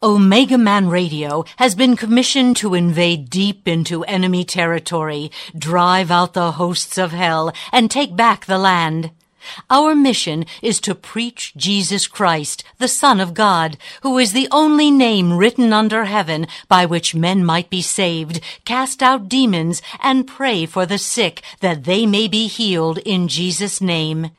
Omega Man Radio has been commissioned to invade deep into enemy territory, drive out the hosts of hell, and take back the land. Our mission is to preach Jesus Christ, the Son of God, who is the only name written under heaven by which men might be saved, cast out demons, and pray for the sick that they may be healed in Jesus' name.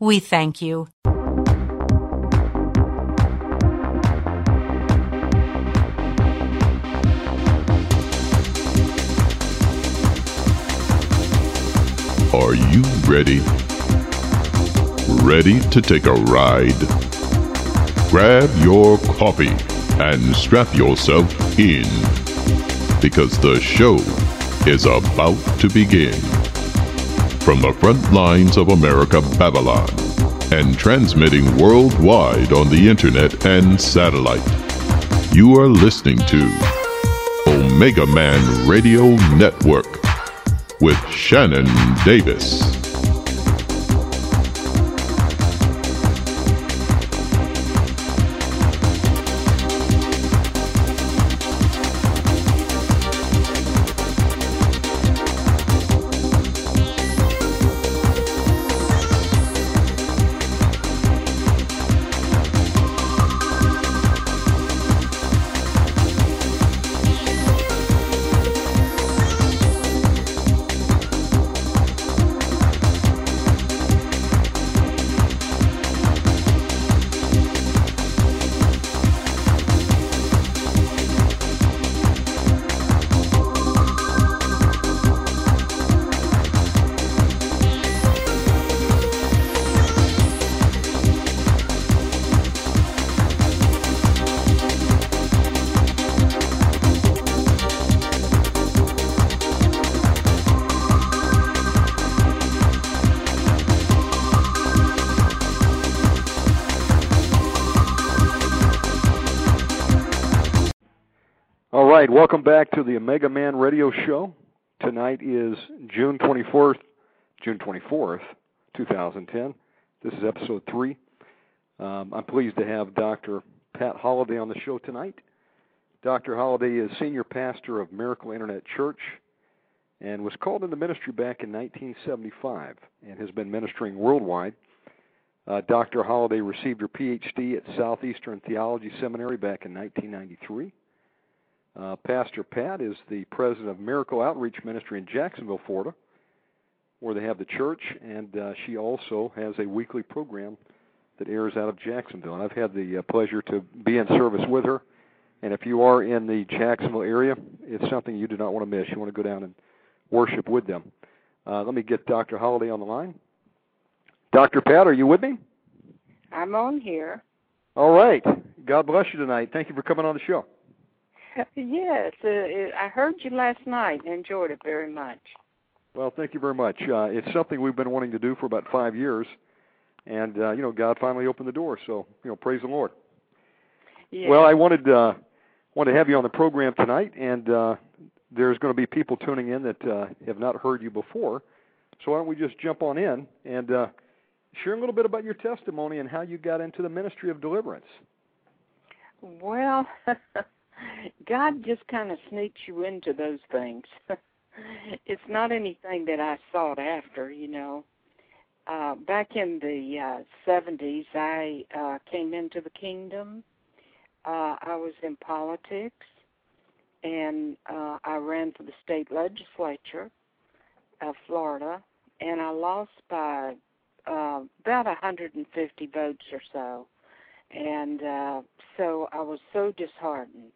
We thank you. Are you ready? Ready to take a ride? Grab your coffee and strap yourself in because the show is about to begin. From the front lines of America, Babylon, and transmitting worldwide on the internet and satellite, you are listening to Omega Man Radio Network with Shannon Davis. Back to the Omega Man Radio Show. Tonight is June 24th, June 24th, 2010. This is episode three. Um, I'm pleased to have Dr. Pat Holliday on the show tonight. Dr. Holliday is senior pastor of Miracle Internet Church and was called into ministry back in 1975 and has been ministering worldwide. Uh, Dr. Holliday received her PhD at Southeastern Theology Seminary back in 1993. Uh, Pastor Pat is the president of Miracle Outreach Ministry in Jacksonville, Florida, where they have the church, and uh, she also has a weekly program that airs out of Jacksonville. And I've had the uh, pleasure to be in service with her. And if you are in the Jacksonville area, it's something you do not want to miss. You want to go down and worship with them. Uh, let me get Dr. Holliday on the line. Dr. Pat, are you with me? I'm on here. All right. God bless you tonight. Thank you for coming on the show. Yes, uh, I heard you last night and enjoyed it very much. Well, thank you very much. Uh, it's something we've been wanting to do for about five years, and uh, you know, God finally opened the door. So, you know, praise the Lord. Yes. Well, I wanted uh, wanted to have you on the program tonight, and uh, there's going to be people tuning in that uh, have not heard you before. So why don't we just jump on in and uh, share a little bit about your testimony and how you got into the ministry of deliverance? Well, God just kind of sneaks you into those things. it's not anything that I sought after, you know. Uh, back in the uh, 70s, I uh, came into the kingdom. Uh, I was in politics, and uh, I ran for the state legislature of Florida, and I lost by uh, about 150 votes or so. And uh, so I was so disheartened.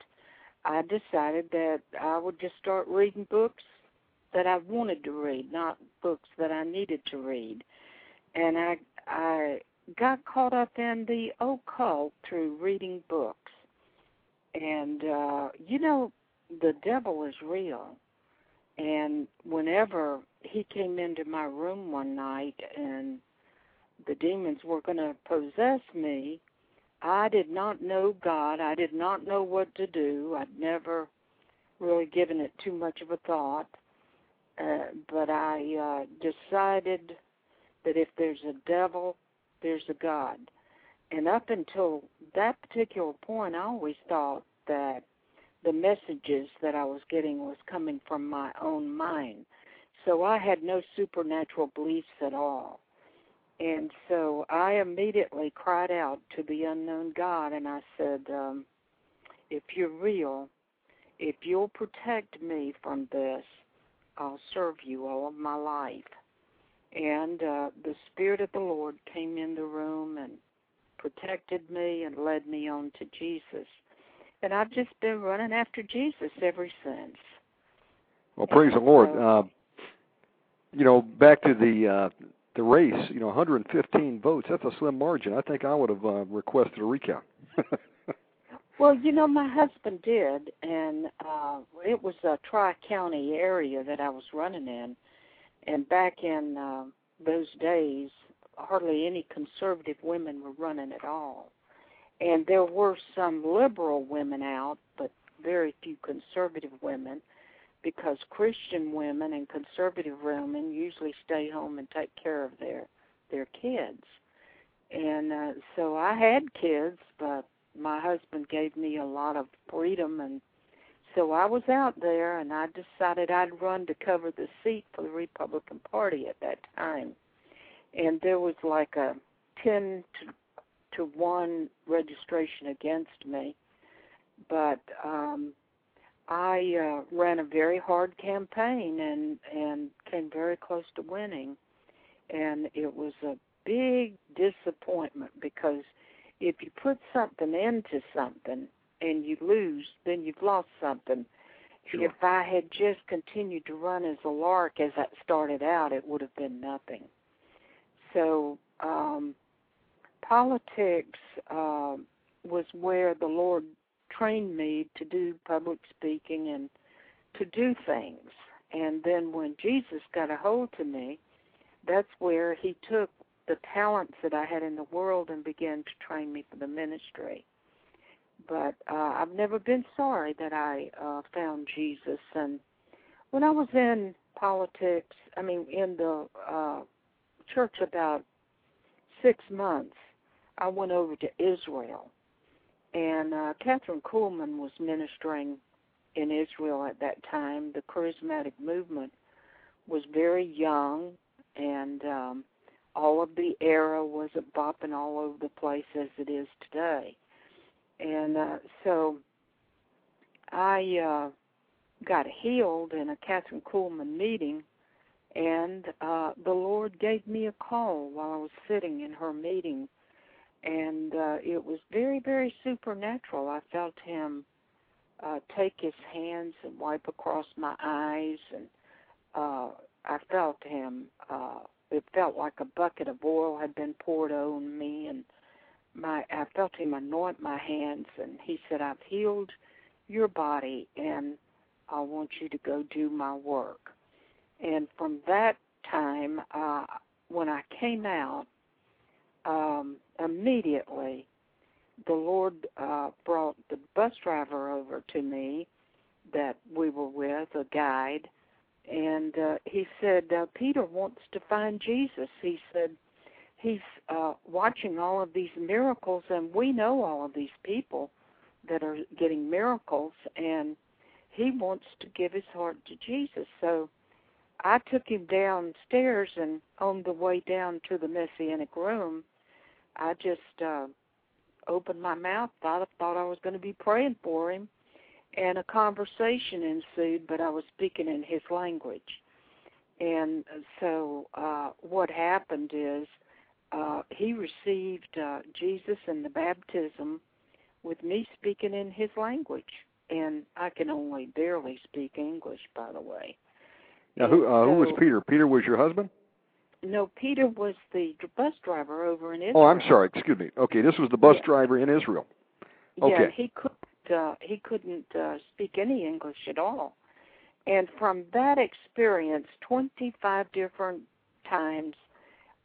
I decided that I would just start reading books that I wanted to read, not books that I needed to read. And I I got caught up in the occult through reading books. And uh, you know, the devil is real. And whenever he came into my room one night and the demons were going to possess me, I did not know God. I did not know what to do. I'd never really given it too much of a thought. Uh, but I uh, decided that if there's a devil, there's a God. And up until that particular point, I always thought that the messages that I was getting was coming from my own mind. So I had no supernatural beliefs at all. And so I immediately cried out to the unknown God and I said, um, If you're real, if you'll protect me from this, I'll serve you all of my life. And uh, the Spirit of the Lord came in the room and protected me and led me on to Jesus. And I've just been running after Jesus ever since. Well, praise the Lord. Uh, you know, back to the uh, the race. You know, 115 votes. That's a slim margin. I think I would have uh, requested a recount. well, you know, my husband did, and uh, it was a tri-county area that I was running in. And back in uh, those days, hardly any conservative women were running at all and there were some liberal women out, but very few conservative women, because Christian women and conservative women usually stay home and take care of their their kids. And uh, so I had kids, but my husband gave me a lot of freedom and so I was out there and I decided I'd run to cover the seat for the Republican Party at that time. And there was like a 10 to to one registration against me, but um, I uh, ran a very hard campaign and and came very close to winning, and it was a big disappointment because if you put something into something and you lose, then you've lost something. Sure. If I had just continued to run as a lark as I started out, it would have been nothing. So um, politics uh, was where the Lord trained me to do public speaking and to do things. And then when Jesus got a hold to me, that's where he took the talents that I had in the world and began to train me for the ministry. But uh, I've never been sorry that I uh, found Jesus. And when I was in politics, I mean, in the uh, church about six months, I went over to Israel, and uh, Kathryn Kuhlman was ministering in Israel at that time. The charismatic movement was very young, and um, all of the era was a bopping all over the place as it is today. And uh, so I uh, got healed in a Kathryn Kuhlman meeting, and uh, the Lord gave me a call while I was sitting in her meeting and uh, it was very, very supernatural. I felt him uh, take his hands and wipe across my eyes, and uh, I felt him. Uh, it felt like a bucket of oil had been poured on me, and my I felt him anoint my hands, and he said, "I've healed your body, and I want you to go do my work." And from that time, uh, when I came out, um, immediately the Lord uh, brought the bus driver over to me that we were with, a guide, and uh, he said, uh, Peter wants to find Jesus. He said, he's uh, watching all of these miracles, and we know all of these people that are getting miracles, and he wants to give his heart to Jesus. So I took him downstairs, and on the way down to the messianic room, I just uh, opened my mouth. Thought thought I was going to be praying for him, and a conversation ensued. But I was speaking in his language, and so uh, what happened is uh, he received uh, Jesus and the baptism with me speaking in his language, and I can only barely speak English, by the way. Now, who uh, who was Peter? Peter was your husband? No, Peter was the bus driver over in Israel. Oh, I'm sorry. Excuse me. Okay, this was the bus yeah. driver in Israel. Okay. Yeah, he couldn't uh, he couldn't uh, speak any English at all. And from that experience, 25 different times,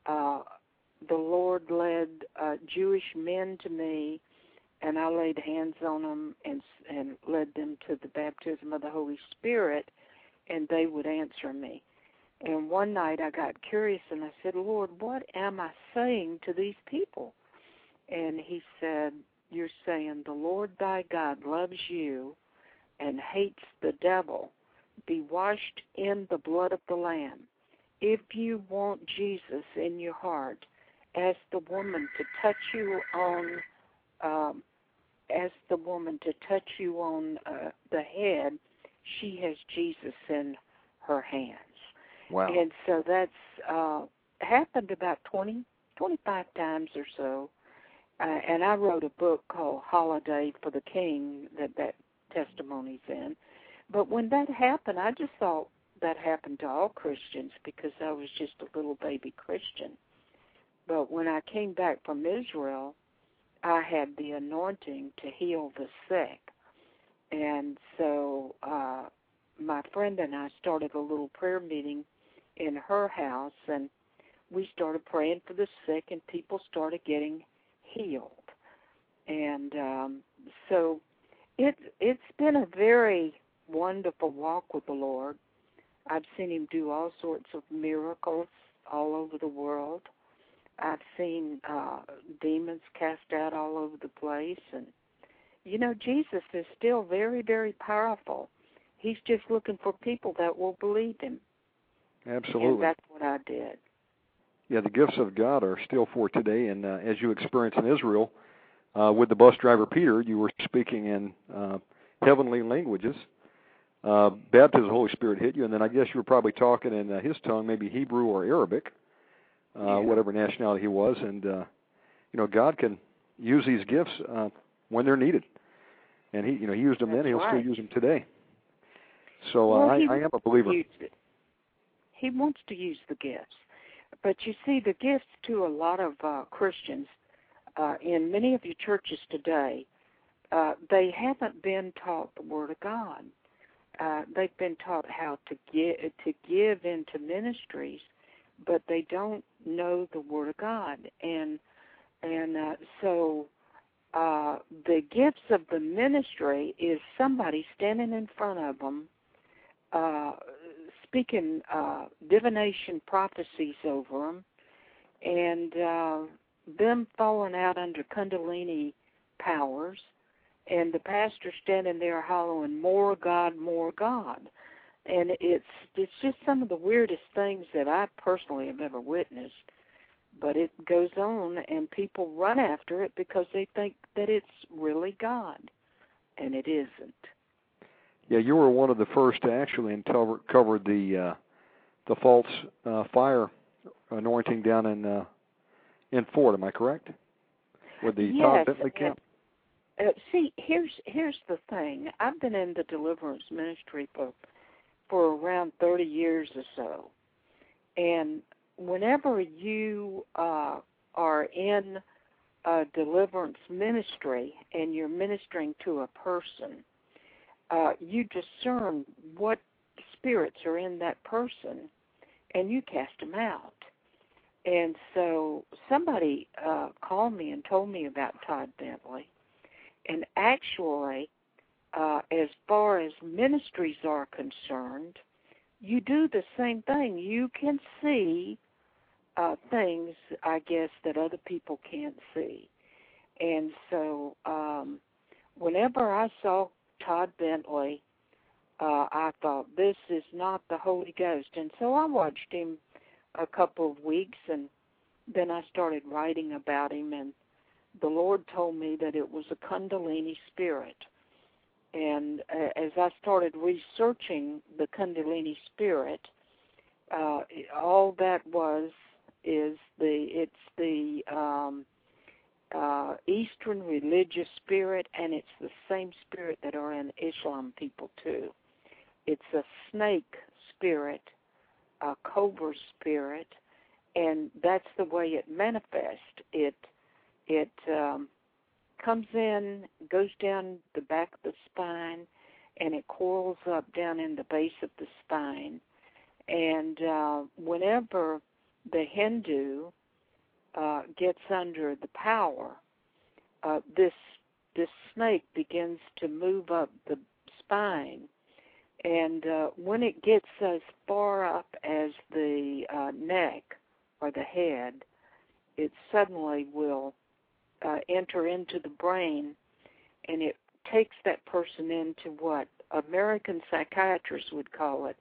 uh, the Lord led uh, Jewish men to me, and I laid hands on them and and led them to the baptism of the Holy Spirit, and they would answer me. And one night I got curious and I said, Lord, what am I saying to these people? And he said, You're saying, The Lord thy God loves you and hates the devil. Be washed in the blood of the Lamb. If you want Jesus in your heart, ask the woman to touch you on, um, ask the woman to touch you on uh, the head. She has Jesus in her hands. Wow. And so that's uh, happened about twenty, twenty-five times or so. Uh, and I wrote a book called Holliday for the King that that testimony's in. But when that happened, I just thought that happened to all Christians because I was just a little baby Christian. But when I came back from Israel, I had the anointing to heal the sick. And so uh my friend and I started a little prayer meeting in her house and we started praying for the sick and people started getting healed. And um so it it's been a very wonderful walk with the Lord. I've seen him do all sorts of miracles all over the world. I've seen uh demons cast out all over the place and you know Jesus is still very very powerful. He's just looking for people that will believe him. Absolutely. And that's what I did. Yeah, the gifts of God are still for today, and uh, as you experienced in Israel uh, with the bus driver Peter, you were speaking in uh, heavenly languages. Uh, baptism of the Holy Spirit hit you, and then I guess you were probably talking in uh, his tongue, maybe Hebrew or Arabic, uh, Yeah. whatever nationality he was, and uh, you know God can use these gifts uh, when they're needed, and he you know he used them That's then, he'll right. still use them today. So uh, Well, I, he I am a believer. He wants to use the gifts. But you see, the gifts to a lot of uh, Christians uh, in many of your churches today, uh, they haven't been taught the Word of God. Uh, they've been taught how to give to give into ministries, but they don't know the Word of God, and and uh, so uh, the gifts of the ministry is somebody standing in front of them, uh, speaking uh, divination prophecies over them, and uh, them falling out under Kundalini powers, and the pastor standing there hollering, "More God, more God." And it's it's just some of the weirdest things that I personally have ever witnessed. But it goes on, and people run after it because they think that it's really God, and it isn't. Yeah, you were one of the first to actually uncover covered the uh, the false uh, fire anointing down in uh, in Ford. Am I correct? With the Todd yes, Bentley camp. Uh, see, here's here's the thing. I've been in the deliverance ministry for for around thirty years or so, and whenever you uh, are in a deliverance ministry and you're ministering to a person, uh, you discern what spirits are in that person, and you cast them out. And so somebody uh, called me and told me about Todd Bentley. And actually, uh, as far as ministries are concerned, you do the same thing. You can see uh, things, I guess, that other people can't see. And so, um, whenever I saw Todd Bentley, uh, I thought, this is not the Holy Ghost. And so I watched him a couple of weeks, and then I started writing about him, and the Lord told me that it was a Kundalini spirit. And uh, as I started researching the Kundalini spirit, uh, all that was is the it's the um, uh, Eastern religious spirit, and it's the same spirit that are in Islam people too. It's a snake spirit, a cobra spirit, and that's the way it manifests. It it um, comes in, goes down the back of the spine, and it coils up down in the base of the spine. And uh, whenever the Hindu uh, gets under the power, uh, this this snake begins to move up the spine, and uh, when it gets as far up as the uh, neck or the head, it suddenly will uh, enter into the brain, and it takes that person into what American psychiatrists would call it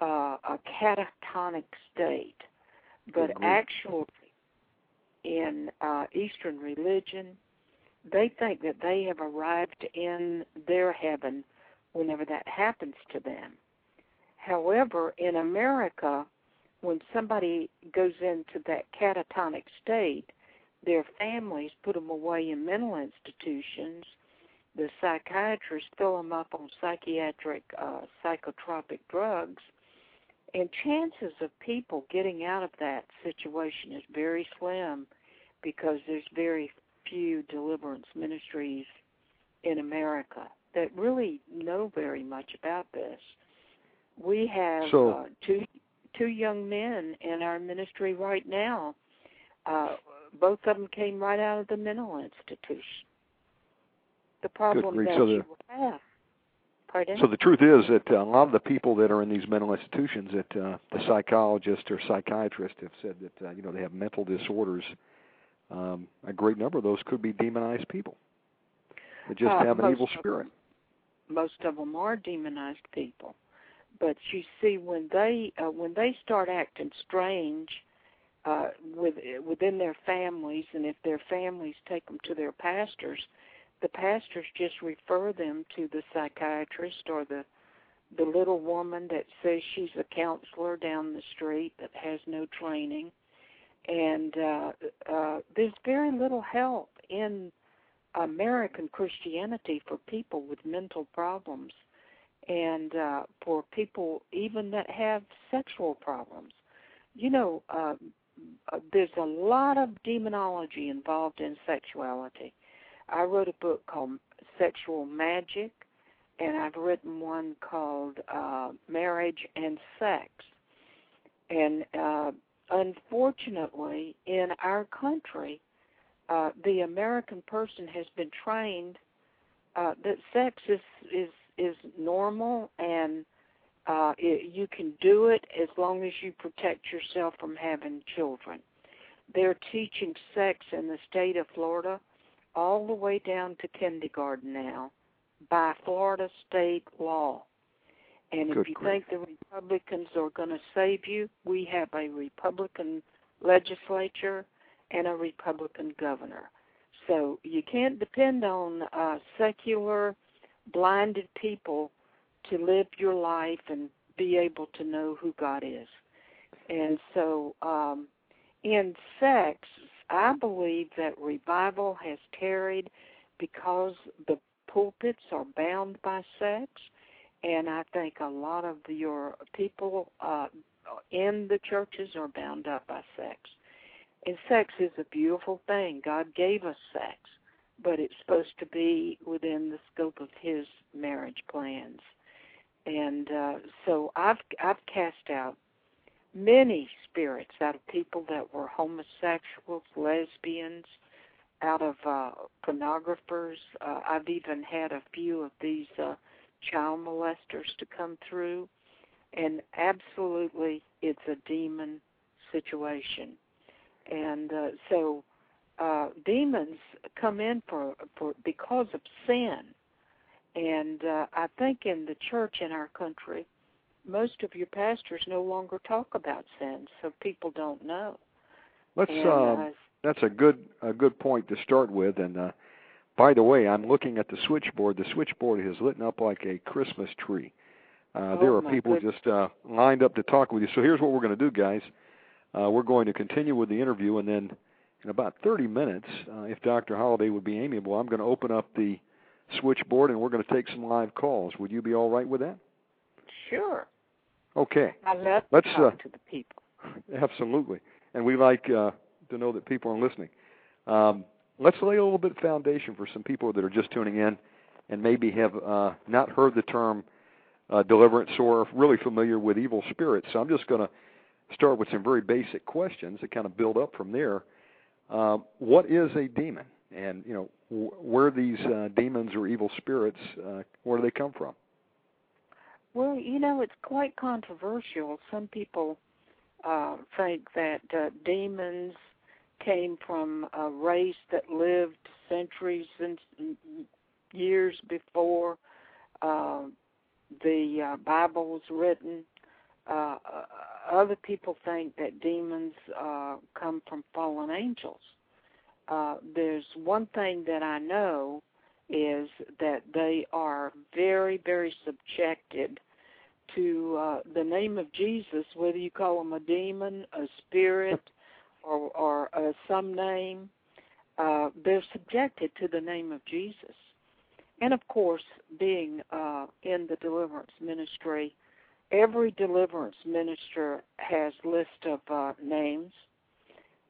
uh, a catatonic state. But mm-hmm. actually, in uh, Eastern religion, they think that they have arrived in their heaven whenever that happens to them. However, in America, when somebody goes into that catatonic state, their families put them away in mental institutions. The psychiatrists fill them up on psychiatric uh, psychotropic drugs, and chances of people getting out of that situation is very slim because there's very few deliverance ministries in America that really know very much about this. We have so, uh, two two young men in our ministry right now. Uh, both of them came right out of the mental institution. The problem that you have. Pardon? So the truth is that uh, a lot of the people that are in these mental institutions, that uh, the psychologists or psychiatrists have said that uh, you know they have mental disorders. Um, a great number of those could be demonized people. They just uh, have an evil spirit. Most of them are demonized people but you see when they uh, when they start acting strange uh, with within their families, and if their families take them to their pastors, the pastors just refer them to the psychiatrist or the the little woman that says she's a counselor down the street that has no training, and uh, uh, there's very little help in American Christianity for people with mental problems and uh, for people even that have sexual problems. You know, uh, there's a lot of demonology involved in sexuality. I wrote a book called Sexual Magic, and I've written one called uh, Marriage and Sex. And uh, unfortunately, in our country, uh, the American person has been trained uh, that sex is is is normal and uh, it, you can do it as long as you protect yourself from having children. They're teaching sex in the state of Florida all the way down to kindergarten now by Florida state law. And Good if you grief. think the Republicans are going to save you, we have a Republican legislature and a Republican governor. So you can't depend on uh, secular blinded people to live your life and be able to know who God is. And so, um, in sex, I believe that revival has tarried because the pulpits are bound by sex, and I think a lot of your people uh, in the churches are bound up by sex. And sex is a beautiful thing. God gave us sex but it's supposed to be within the scope of his marriage plans. And uh, so I've I've cast out many spirits out of people that were homosexuals, lesbians, out of uh, pornographers. Uh, I've even had a few of these uh, child molesters to come through, and absolutely, it's a demon situation. And uh, so uh, demons come in for for because of sin, and uh, I think in the church in our country, most of your pastors no longer talk about sin, so people don't know. Let's. And, um, uh, that's a good a good point to start with. And uh, by the way, I'm looking at the switchboard. The switchboard is lit up like a Christmas tree. Uh, Oh, there are people goodness. just uh, lined up to talk with you. So here's what we're going to do, guys. Uh, we're going to continue with the interview, and then in about 30 minutes, uh, if Dr. Holliday would be amiable, I'm going to open up the switchboard, and we're going to take some live calls. Would you be all right with that? sure, Okay. I love Let's, to talk uh, to the people. Absolutely. And we like uh, to know that people are listening. Um, let's lay a little bit of foundation for some people that are just tuning in and maybe have uh, not heard the term uh, deliverance or really familiar with evil spirits. So I'm just going to start with some very basic questions that kind of build up from there. Uh, what is a demon? And you know wh- where these uh, demons or evil spirits, uh, where do they come from? Well, you know, it's quite controversial. Some people uh, think that uh, demons came from a race that lived centuries and years before uh, the uh, Bible was written. Uh, uh, other people think that demons uh, come from fallen angels. Uh, there's one thing that I know is that they are very, very subjected to uh, the name of Jesus, whether you call them a demon, a spirit, or, or uh, some name. Uh, they're subjected to the name of Jesus. And of course, being uh, in the deliverance ministry, every deliverance minister has list of uh, names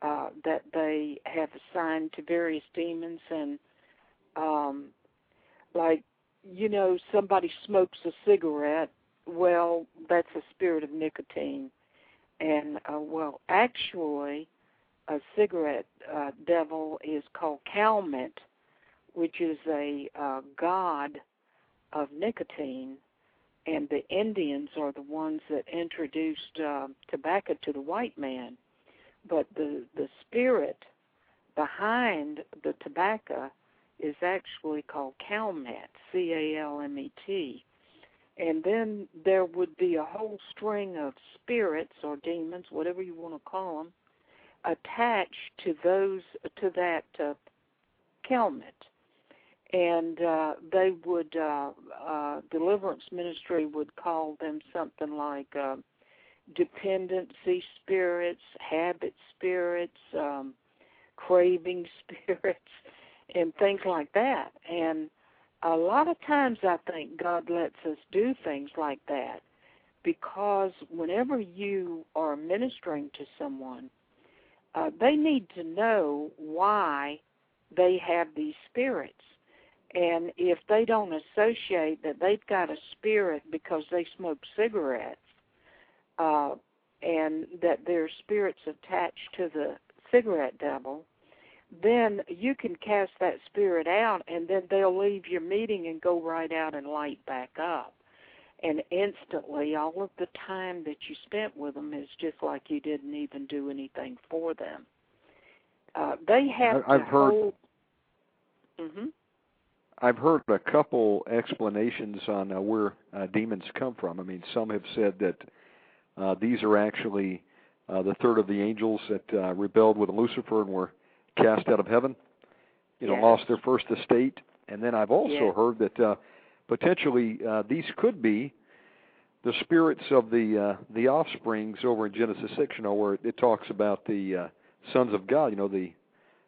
uh, that they have assigned to various demons, and um, like you know, somebody smokes a cigarette. Well, that's a spirit of nicotine, and uh, well, actually, a cigarette uh, devil is called Calmet, which is a uh, god of nicotine, and the Indians are the ones that introduced uh, tobacco to the white man. But the the spirit behind the tobacco is actually called Calmet, C A L M E T. And then there would be a whole string of spirits or demons, whatever you want to call them, attached to those to that uh, Calmet and uh, they would uh, uh, deliverance ministry would call them something like uh, dependency spirits, habit spirits, um, craving spirits, and things like that. And a lot of times, I think God lets us do things like that because whenever you are ministering to someone, uh, they need to know why they have these spirits and if they don't associate that they've got a spirit because they smoke cigarettes, uh, and that their spirit's attached to the cigarette devil, then you can cast that spirit out, and then they'll leave your meeting and go right out and light back up. And instantly, all of the time that you spent with them is just like you didn't even do anything for them. Uh, they have I've to heard. hold. Mm-hmm. I've heard a couple explanations on uh, where uh, demons come from. I mean, some have said that uh, these are actually uh, the third of the angels that uh, rebelled with Lucifer and were cast out of heaven. You know, Yes. lost their first estate. And then I've also Yes. heard that uh, potentially uh, these could be the spirits of the uh, the offsprings over in Genesis six. You know, where it talks about the uh, sons of God. You know, the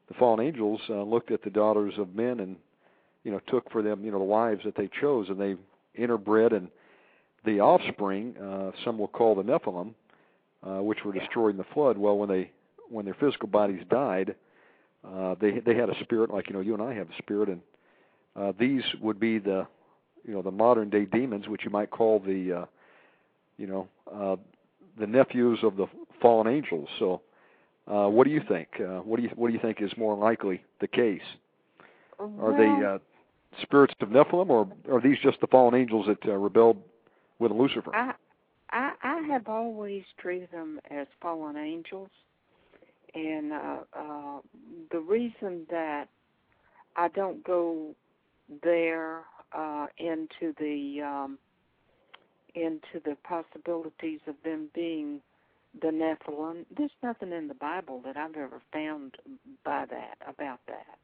the fallen angels uh, looked at the daughters of men and you know took for them you know the wives that they chose and they interbred and the offspring uh some will call the nephilim uh which were Yeah. destroyed in the flood well when they when their physical bodies died uh they they had a spirit like you know you and I have a spirit and uh these would be the you know the modern day demons which you might call the uh you know uh the nephews of the fallen angels. So uh what do you think? Uh what do you what do you think is more likely the case? Are they uh, spirits of Nephilim, or are these just the fallen angels that uh, rebelled with Lucifer? I, I I have always treated them as fallen angels, and uh, uh, the reason that I don't go there uh, into the um, into the possibilities of them being the Nephilim. There's nothing in the Bible that I've ever found by that about that.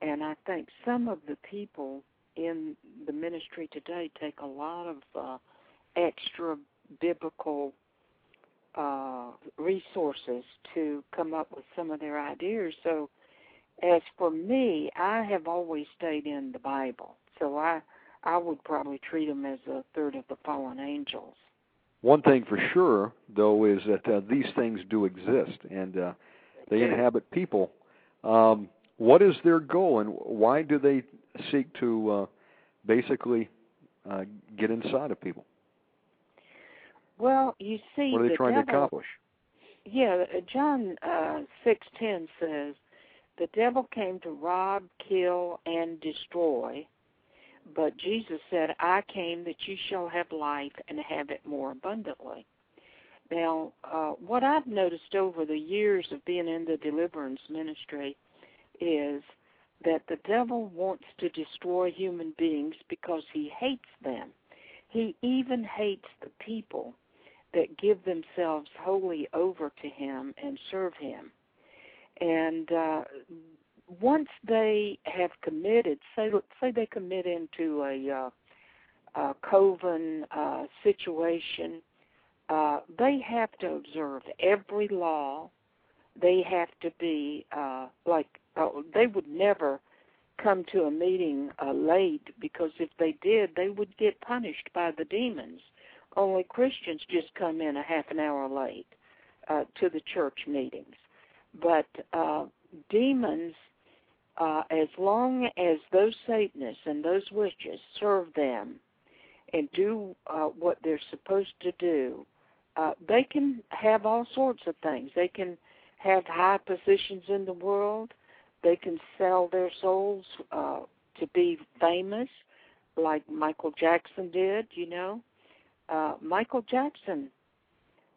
And I think some of the people in the ministry today take a lot of uh, extra biblical uh, resources to come up with some of their ideas. So, as for me, I have always stayed in the Bible. So I I would probably treat them as a third of the fallen angels. One thing for sure, though, is that uh, these things do exist, and uh, they inhabit people. Um, what is their goal, and why do they seek to uh, basically uh, get inside of people? Well, you see, what are they the trying devil, to accomplish? Yeah, uh, John uh, six ten says, "The devil came to rob, kill, and destroy." But Jesus said, I came that you shall have life and have it more abundantly. Now, uh, what I've noticed over the years of being in the deliverance ministry is that the devil wants to destroy human beings because he hates them. He even hates the people that give themselves wholly over to him and serve him. And uh, once they have committed, say say they commit into a, uh, a coven uh, situation, uh, they have to observe every law. They have to be uh, like uh, they would never come to a meeting uh, late because if they did, they would get punished by the demons. Only Christians just come in a half an hour late uh, to the church meetings, but uh, demons uh, as long as those Satanists and those witches serve them and do uh, what they're supposed to do, uh, they can have all sorts of things. They can have high positions in the world. They can sell their souls uh, to be famous, like Michael Jackson did. You know, uh, Michael Jackson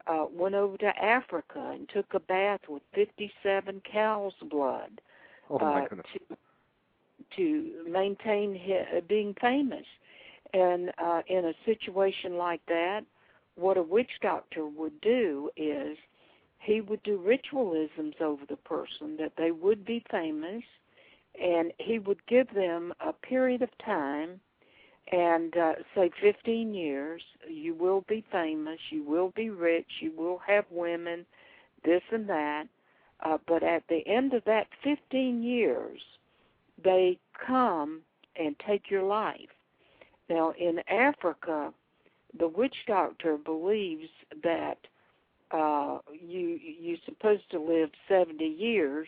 uh, went over to Africa and took a bath with 57 cows' blood Oh uh, to to maintain his, being famous. And uh, in a situation like that, what a witch doctor would do is he would do ritualisms over the person that they would be famous, and he would give them a period of time and uh, say 15 years, you will be famous, you will be rich, you will have women, this and that. Uh, but at the end of that 15 years, they come and take your life. Now, in Africa, the witch doctor believes that uh, you you're supposed to live 70 years.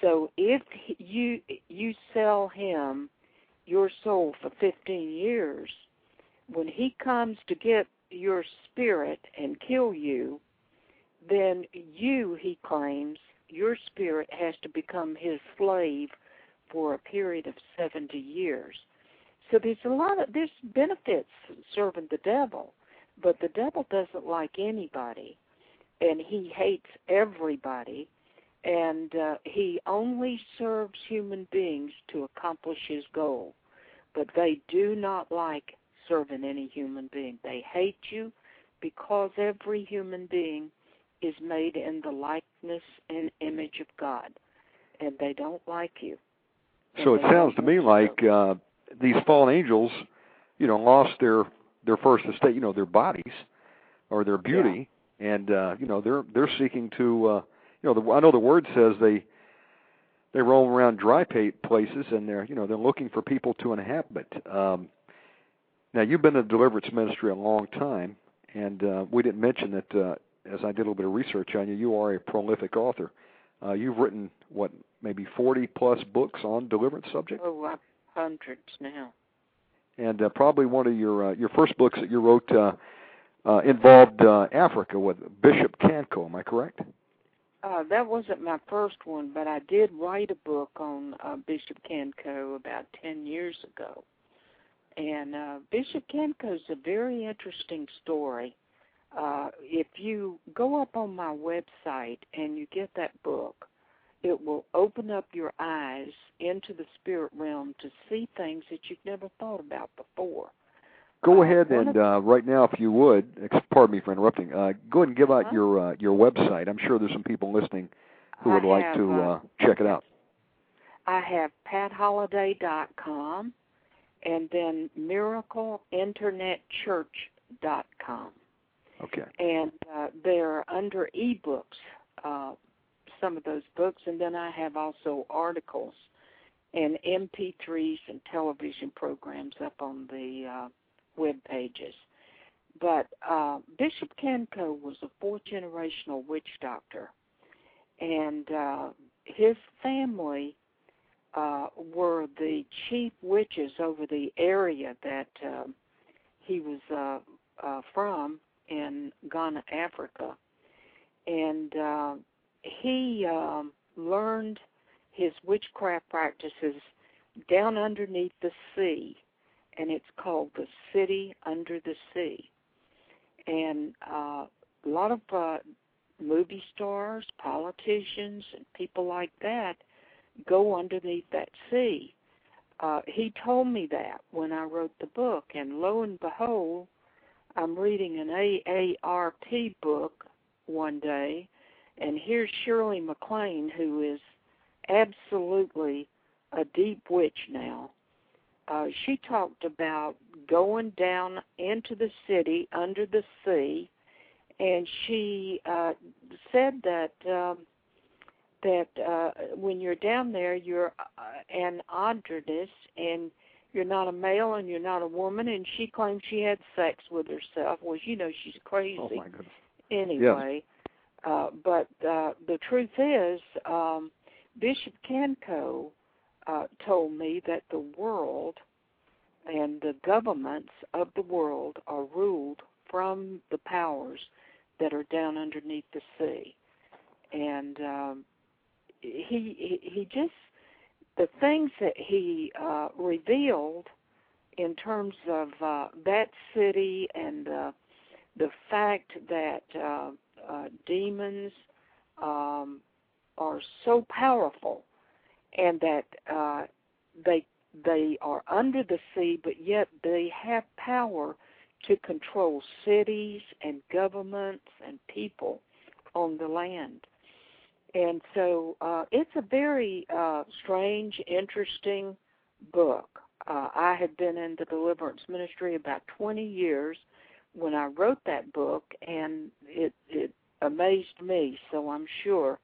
So if you you sell him your soul for 15 years, when he comes to get your spirit and kill you, then you, he claims, your spirit has to become his slave for a period of 70 years. So there's a lot of there's benefits serving the devil, but the devil doesn't like anybody, and he hates everybody, and uh, he only serves human beings to accomplish his goal. But they do not like serving any human being. They hate you because every human being is made in the likeness and image of God, and they don't like you. So it sounds to me like uh, these fallen angels, you know, lost their their first estate, you know, their bodies or their beauty, yeah. and uh, you know they're they're seeking to, uh, know, the, I know the word says they they roam around dry places and they're you know they're looking for people to inhabit. Um, now you've been in the deliverance ministry a long time, and uh, we didn't mention that uh, as I did a little bit of research on you, you are a prolific author. Uh, you've written what maybe 40 plus books on deliverance subject. Oh, uh, hundreds now. And uh, probably one of your uh, your first books that you wrote uh, uh, involved uh, Africa with Bishop Kanko. Am I correct? Uh, that wasn't my first one, but I did write a book on uh, Bishop Kanko about ten years ago. And uh, Bishop Kanko is a very interesting story uh, if you go up on my website and you get that book, it will open up your eyes into the spirit realm to see things that you've never thought about before. Go uh, ahead and uh, right now, if you would, pardon me for interrupting. Uh, go ahead and give out huh? your uh, your website. I'm sure there's some people listening who would like to uh, uh, check it out. I have patholiday.com and then miracleinternetchurch.com. Okay. And uh, they're under ebooks, uh, some of those books, and then I have also articles and MP3s and television programs up on the uh, web pages. But uh, Bishop Kenko was a fourth generational witch doctor, and uh, his family uh, were the chief witches over the area that uh, he was uh, uh, from in Ghana, Africa, and uh, he um, learned his witchcraft practices down underneath the sea, and it's called the City Under the Sea. And uh, a lot of uh, movie stars, politicians, and people like that go underneath that sea. Uh, he told me that when I wrote the book, and lo and behold, I'm reading an AARP book one day, and here's Shirley MacLaine, who is absolutely a deep witch now. Uh, she talked about going down into the city under the sea, and she uh, said that um, that uh, when you're down there, you're uh, an androgynous, and you're not a male and you're not a woman. And she claimed she had sex with herself. Well, you know she's crazy. Oh my goodness. Anyway, yes. uh, but uh, the truth is, um, Bishop Kanko uh, told me that the world and the governments of the world are ruled from the powers that are down underneath the sea. And um, he, he just the things that he uh, revealed in terms of uh, that city and uh, the fact that uh, uh, demons um, are so powerful and that uh, they they are under the sea, but yet they have power to control cities and governments and people on the land. And so uh, it's a very uh, strange, interesting book. Uh, I had been in the deliverance ministry about 20 years when I wrote that book, and it it amazed me. So I'm sure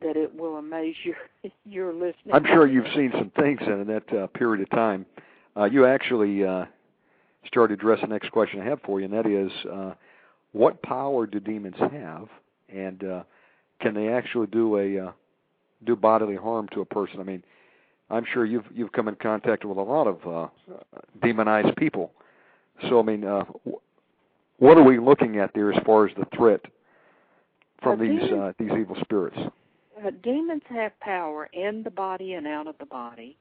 that it will amaze your your listening. I'm sure you've seen some things in that uh, period of time. Uh, you actually uh, started to address the next question I have for you, and that is, uh, what power do demons have, and uh, can they actually do a uh, do bodily harm to a person? I mean, I'm sure you've you've come in contact with a lot of uh, demonized people. So I mean, uh, what are we looking at there as far as the threat from uh, these demons, uh, these evil spirits? Uh, demons have power in the body and out of the body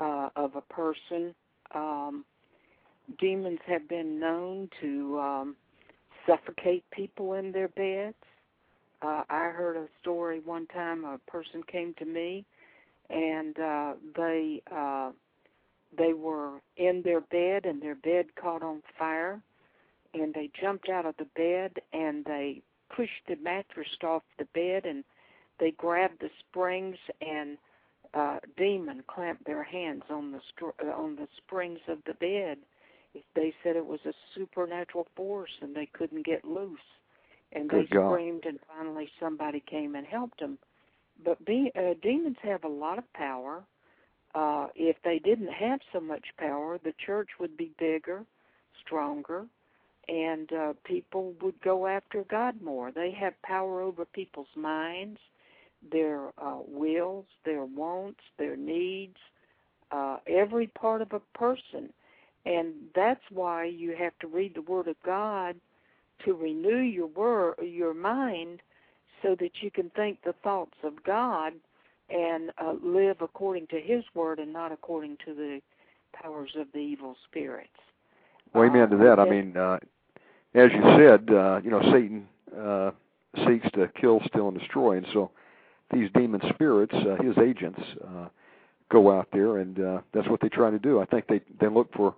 uh, of a person. Um, demons have been known to um, suffocate people in their beds. Uh, I heard a story one time. A person came to me, and uh, they uh, they were in their bed, and their bed caught on fire, and they jumped out of the bed and they pushed the mattress off the bed and they grabbed the springs and uh demon clamped their hands on the str- on the springs of the bed. They said it was a supernatural force and they couldn't get loose. And Good they God. screamed and finally somebody came and helped them but be, uh, demons have a lot of power. Uh if they didn't have so much power the church would be bigger stronger and uh people would go after god more. They have power over people's minds their uh wills their wants their needs uh every part of a person. And that's why you have to read the word of god to renew your word your mind so that you can think the thoughts of god and uh, live according to his word and not according to the powers of the evil spirits. Well, amen to Uh, that. I mean, uh, as you said, uh, you know, Satan uh, seeks to kill, steal, and destroy, and so these demon spirits, uh, his agents, uh, go out there, and uh, that's what they try to do. I think they they look for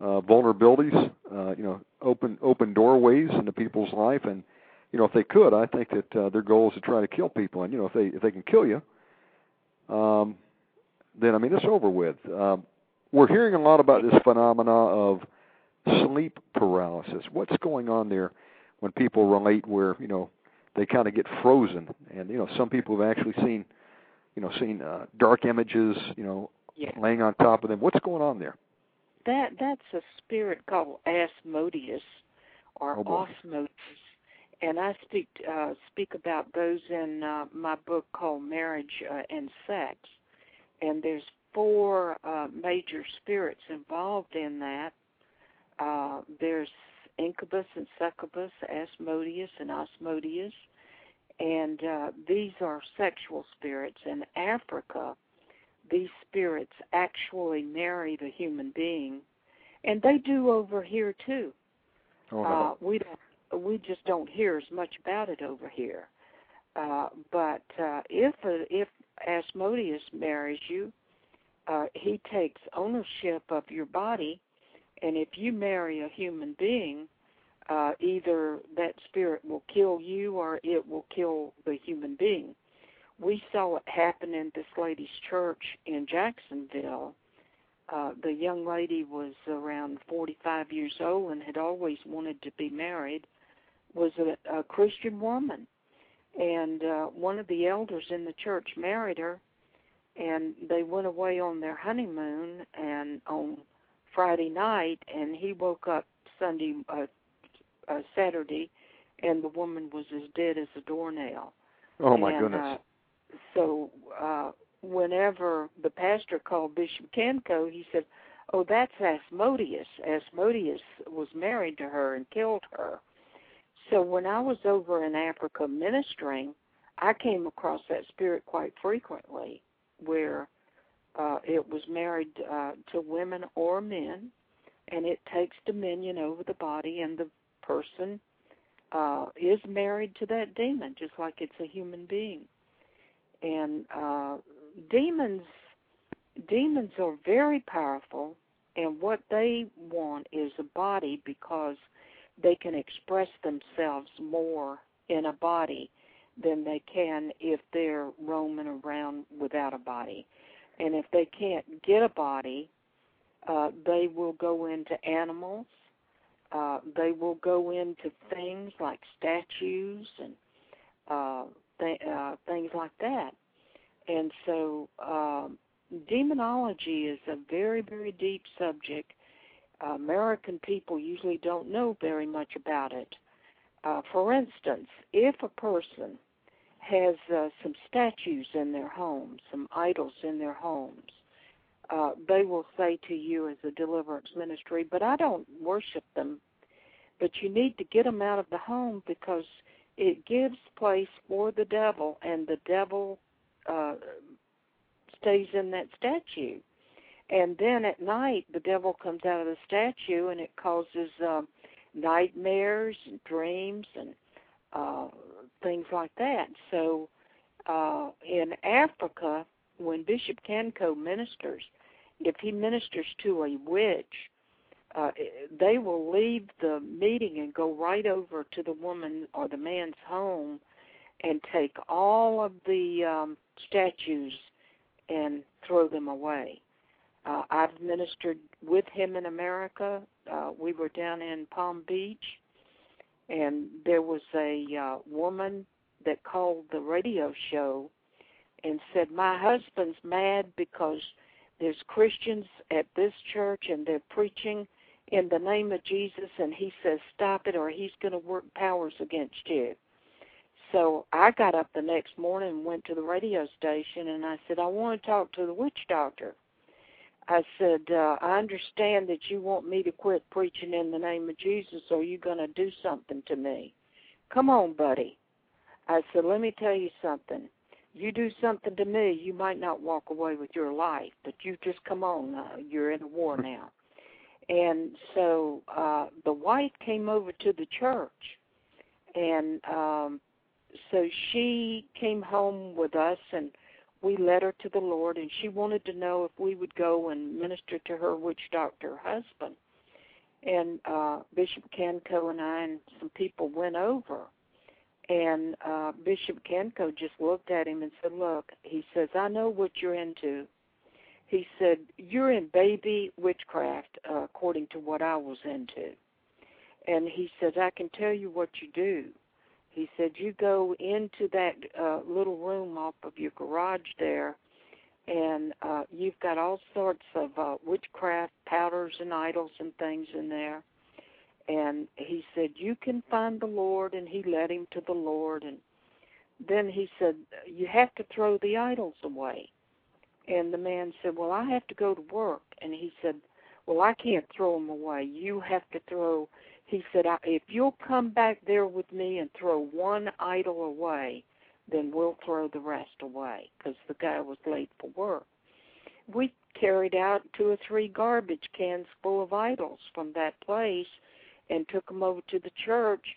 uh, vulnerabilities, uh, you know, open open doorways into people's life, and you know, if they could, I think that uh, their goal is to try to kill people, and you know, if they if they can kill you, um, then I mean, it's over with. Um, we're hearing a lot about this phenomena of sleep paralysis. What's going on there when people relate where you know they kind of get frozen, and you know some people have actually seen you know seen uh, dark images, you know, yeah laying on top of them. What's going on there? That that's a spirit called Asmodeus or Oh. Osmodeus, and I speak uh, speak about those in uh, my book called Marriage uh, and Sex. and there's four uh, major spirits involved in that. Uh, there's incubus and succubus, Asmodeus and Osmodeus, and uh, these are sexual spirits. In Africa, these spirits actually marry the human being, and they do over here too. Oh, uh, we don't, we just don't hear as much about it over here. Uh, but uh, if a, if Asmodeus marries you, uh, he takes ownership of your body, and if you marry a human being, uh, either that spirit will kill you or it will kill the human being. We saw it happen in this lady's church in Jacksonville. Uh, the young lady was around 45 years old and had always wanted to be married. Was a, a Christian woman, and uh, one of the elders in the church married her, and they went away on their honeymoon. And on Friday night, and he woke up Sunday, uh, uh, Saturday, and the woman was as dead as a doornail. Oh my and, goodness. Uh, so uh, whenever the pastor called Bishop Kenko, he said, "Oh, that's Asmodeus. Asmodeus was married to her and killed her." So when I was over in Africa ministering, I came across that spirit quite frequently, where uh, it was married uh, to women or men, and it takes dominion over the body, and the person uh, is married to that demon, just like it's a human being. And uh, demons, demons are very powerful, and what they want is a body because they can express themselves more in a body than they can if they're roaming around without a body. And if they can't get a body, uh, they will go into animals. Uh, they will go into things like statues and uh, th- uh, things like that. And so, um, demonology is a very, very deep subject uh, American people usually don't know very much about it. Uh, for instance, if a person has uh, some statues in their homes, some idols in their homes, uh, they will say to you as a deliverance ministry, but I don't worship them. But you need to get them out of the home because it gives place for the devil, and the devil uh, stays in that statue and then at night the devil comes out of the statue and it causes um nightmares and dreams and uh things like that. So uh in africa when bishop kanko ministers if he ministers to a witch uh they will leave the meeting and go right over to the woman or the man's home and take all of the um statues and throw them away. Uh, I've ministered with him in America. Uh, we were down in Palm Beach, and there was a uh, woman that called the radio show and said, My husband's mad because there's Christians at this church and they're preaching in the name of Jesus, and he says, Stop it, or he's going to work powers against you. So I got up the next morning and went to the radio station, and I said, I want to talk to the witch doctor. I said, uh, I understand that you want me to quit preaching in the name of Jesus, or you going to do something to me. Come on, buddy. I said, let me tell you something. You do something to me, you might not walk away with your life, but you just come on. Uh, you're in a war now. And so uh, the wife came over to the church, and um, so she came home with us, and we led her to the Lord, and she wanted to know if we would go and minister to her witch doctor husband. And uh, Bishop Kanko and I and some people went over, and uh, Bishop Kanko just looked at him and said, "Look," he says, "I know what you're into." He said, "You're in baby witchcraft, uh, according to what I was into." And he says, "I can tell you what you do." He said, You go into that uh, little room off of your garage there, and uh, you've got all sorts of uh, witchcraft powders and idols and things in there. And he said, You can find the Lord, and he led him to the Lord. And then he said, You have to throw the idols away. And the man said, "Well, I have to go to work." And he said, "Well, I can't throw them away. You have to throw." He said, "If you'll come back there with me and throw one idol away, then we'll throw the rest away." Because the guy was late for work. We carried out two or three garbage cans full of idols from that place and took them over to the church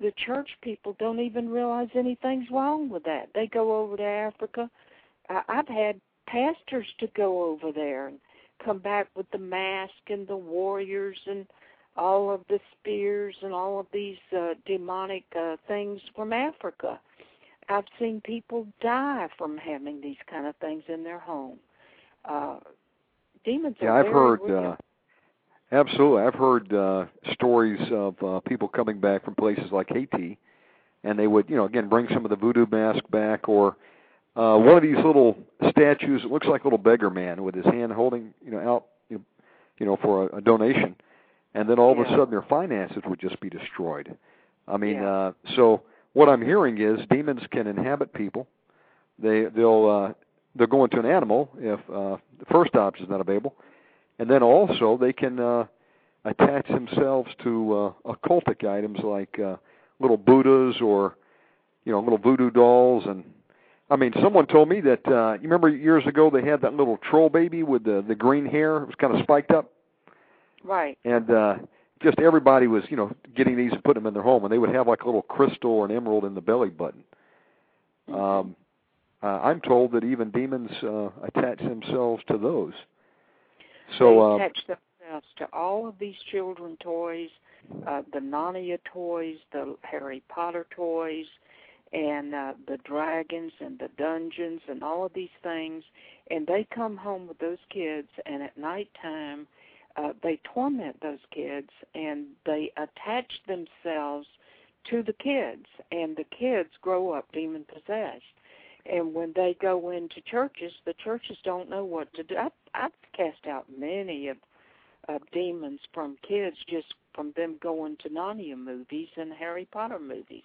the church people don't even realize anything's wrong with that. They go over to Africa. I've had pastors to go over there and come back with the mask and the warriors and all of the spears and all of these uh, demonic uh, things from Africa. I've seen people die from having these kind of things in their home. Uh, demons yeah, are I've heard real. uh, Absolutely, I've heard uh, stories of uh, people coming back from places like Haiti, and they would, you know, again bring some of the voodoo mask back, or uh, one of these little statues. It looks like a little beggar man with his hand holding, you know, out, you know, you know for a, a donation, and then all of a sudden their finances would just be destroyed. I mean, Yeah. uh, so what I'm hearing is demons can inhabit people. They they'll uh, they'll go into an animal if uh, the first option is not available and then also they can uh, attach themselves to uh, occultic items like uh, little Buddhas or you know little voodoo dolls and I mean someone told me that uh, you remember years ago they had that little troll baby with the the green hair it was kind of spiked up Right. and uh just everybody was you know getting these and putting them in their home and they would have like a little crystal or an emerald in the belly button um uh, I'm told that even demons uh, attach themselves to those. So they uh, attach themselves to all of these children toys, uh, the Narnia toys, the Harry Potter toys, and uh, the dragons and the dungeons and all of these things. And they come home with those kids, and at nighttime, uh, they torment those kids, and they attach themselves to the kids, and the kids grow up demon possessed. And when they go into churches, the churches don't know what to do. I've, I've cast out many of, of demons from kids just from them going to Narnia movies and Harry Potter movies.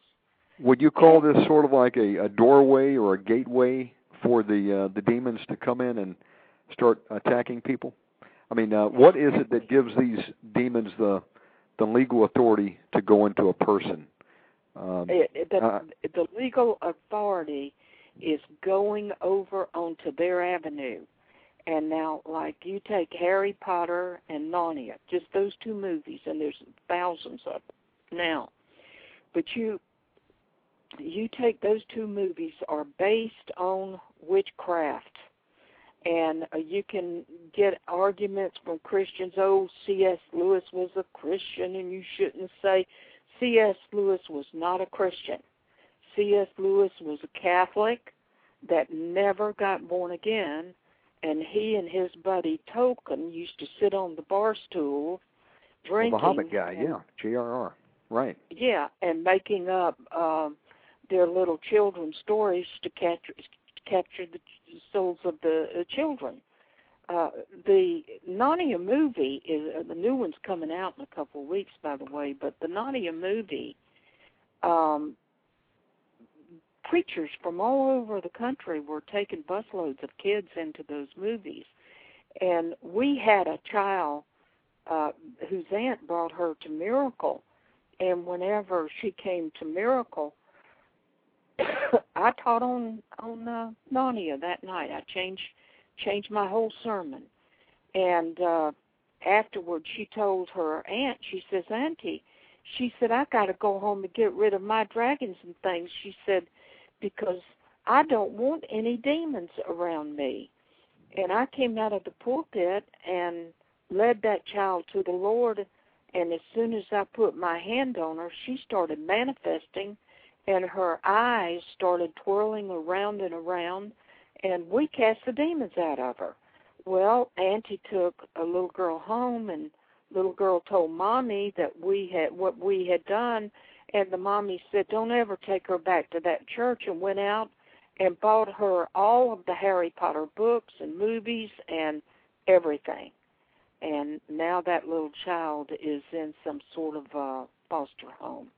Would you call this sort of like a, a doorway or a gateway for the uh, the demons to come in and start attacking people? I mean, uh, what is it that gives these demons the the legal authority to go into a person? Um, It, it, the, uh, the legal authority is going over onto their avenue. And now, like you take Harry Potter and Narnia, just those two movies, and there's thousands of them now. But you you take those two movies are based on witchcraft, and uh, you can get arguments from Christians. Oh, C.S. Lewis was a Christian, and you shouldn't say C.S. Lewis was not a Christian. C.S. Lewis was a Catholic that never got born again, and he and his buddy Tolkien used to sit on the bar stool well, drinking. the Hobbit guy, and- yeah, J.R.R. Right. yeah, and making up um, their little children's stories to capture capture the souls of the uh, children. Uh, the Narnia movie is uh, the new one's coming out in a couple of weeks, by the way. But the Narnia movie, um, preachers from all over the country were taking busloads of kids into those movies, and we had a child uh, whose aunt brought her to Miracle, and whenever she came to Miracle, I taught on on uh, Narnia that night. I changed changed my whole sermon, and uh, afterwards she told her aunt. She says, "Auntie," she said, "I got to go home and get rid of my dragons and things." She said, "Because I don't want any demons around me." And I came out of the pulpit and led that child to the Lord. And as soon as I put my hand on her, she started manifesting and her eyes started twirling around and around, and we cast the demons out of her. Well, Auntie took a little girl home, and little girl told mommy that we had what we had done, and the mommy said, "Don't ever take her back to that church," and went out and bought her all of the Harry Potter books and movies and everything. And now that little child is in some sort of a foster home.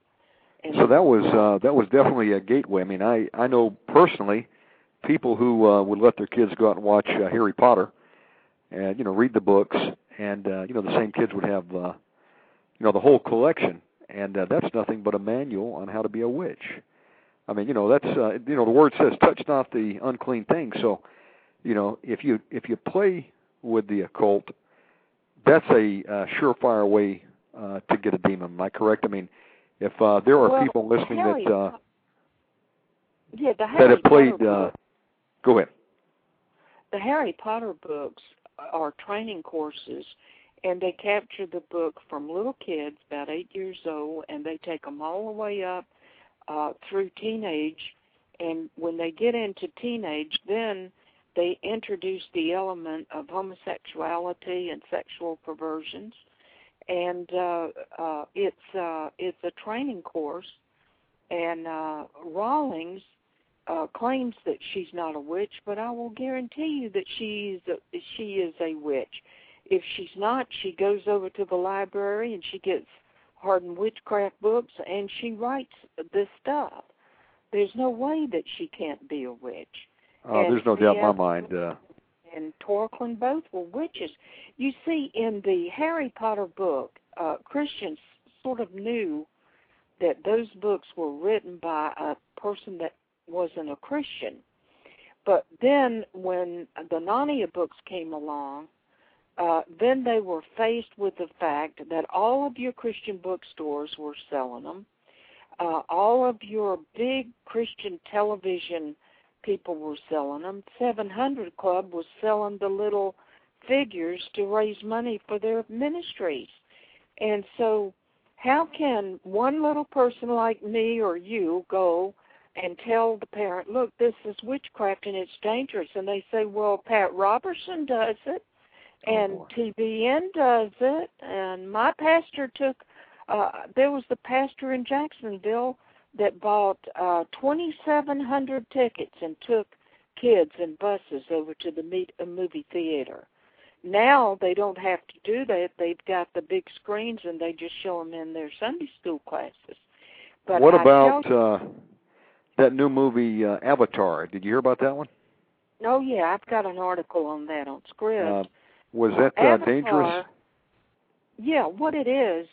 And So that was uh, that was definitely a gateway. I mean, I I know personally people who uh, would let their kids go out and watch uh, Harry Potter, and you know read the books, and uh, you know the same kids would have uh, you know the whole collection, and uh, that's nothing but a manual on how to be a witch. I mean, you know that's uh, you know the word says touch not the unclean thing. So, you know if you if you play with the occult, that's a uh, surefire way uh, to get a demon. Am I correct? I mean, if uh, there are well, people listening Harry, that uh, yeah, the that have played, uh, go ahead. the Harry Potter books are training courses, and they capture the book from little kids about eight years old, and they take them all the way up uh, through teenage. And when they get into teenage, then they introduce the element of homosexuality and sexual perversions, and uh, uh, it's uh, it's a training course. And uh, Rawlings uh, claims that she's not a witch, but I will guarantee you that she's a, she is a witch. If she's not, she goes over to the library and she gets hardened witchcraft books and she writes this stuff. There's no way that she can't be a witch. Uh, And there's no doubt in my mind. Uh, And Tolkien both were witches. You see, in the Harry Potter book, uh, Christians sort of knew that those books were written by a person that wasn't a Christian. But then when the Narnia books came along, uh, then they were faced with the fact that all of your Christian bookstores were selling them. Uh, all of your big Christian television people were selling them. 700 Club was selling the little figures to raise money for their ministries. And so, how can one little person like me or you go and tell the parent, look, this is witchcraft and it's dangerous? And they say, well, Pat Robertson does it, Oh, and boy. TBN does it, and my pastor took. Uh, there was the pastor in Jacksonville that bought uh, 2,700 tickets and took kids and buses over to the meet, uh, movie theater. Now they don't have to do that. They've got the big screens and they just show them in their Sunday school classes. But what I about uh, that new movie uh, Avatar? Did you hear about that one? Oh yeah, I've got an article on that on Script. Uh, was that uh, Avatar, dangerous? Yeah, what it is,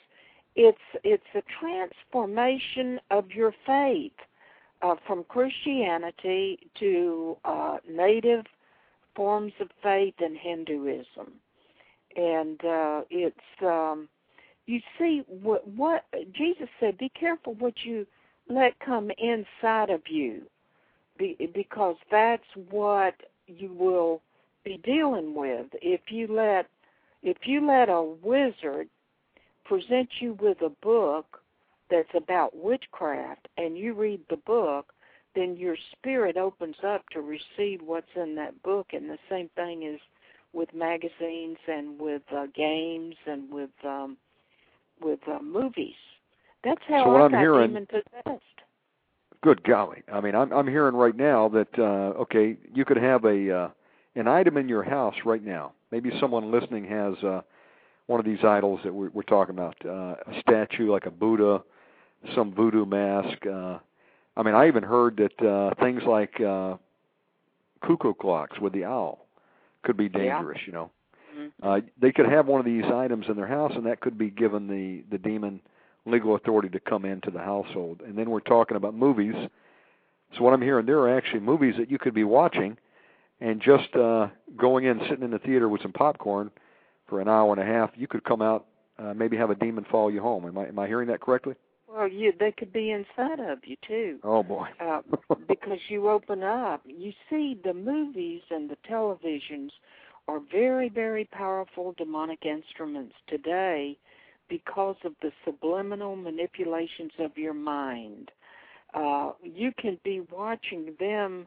it's it's a transformation of your faith uh, from Christianity to uh, native forms of faith and Hinduism, and uh, it's um, you see what what Jesus said. Be careful what you let come inside of you, be, because that's what you will be dealing with if you let if you let a wizard present you with a book that's about witchcraft and you read the book then your spirit opens up to receive what's in that book and the same thing is with magazines and with uh, games and with um with uh, movies that's how So I I'm got hearing- demon possessed Good golly! I mean, I'm I'm hearing right now that uh, okay, you could have a uh, an item in your house right now. Maybe someone listening has uh, one of these idols that we're, we're talking about, uh, a statue like a Buddha, some voodoo mask. Uh, I mean, I even heard that uh, things like uh, cuckoo clocks with the owl could be Yeah. dangerous. You know, Mhm. uh, they could have one of these items in their house, and that could be given the the demon legal authority to come into the household. And then we're talking about movies. So what I'm hearing, there are actually movies that you could be watching, and just uh, going in, sitting in the theater with some popcorn for an hour and a half, you could come out, uh, maybe have a demon follow you home. Am I am I hearing that correctly? well you they could be inside of you too Oh boy. uh, because you open up. You see, the movies and the televisions are very, very powerful demonic instruments today because of the subliminal manipulations of your mind. Uh, you can be watching them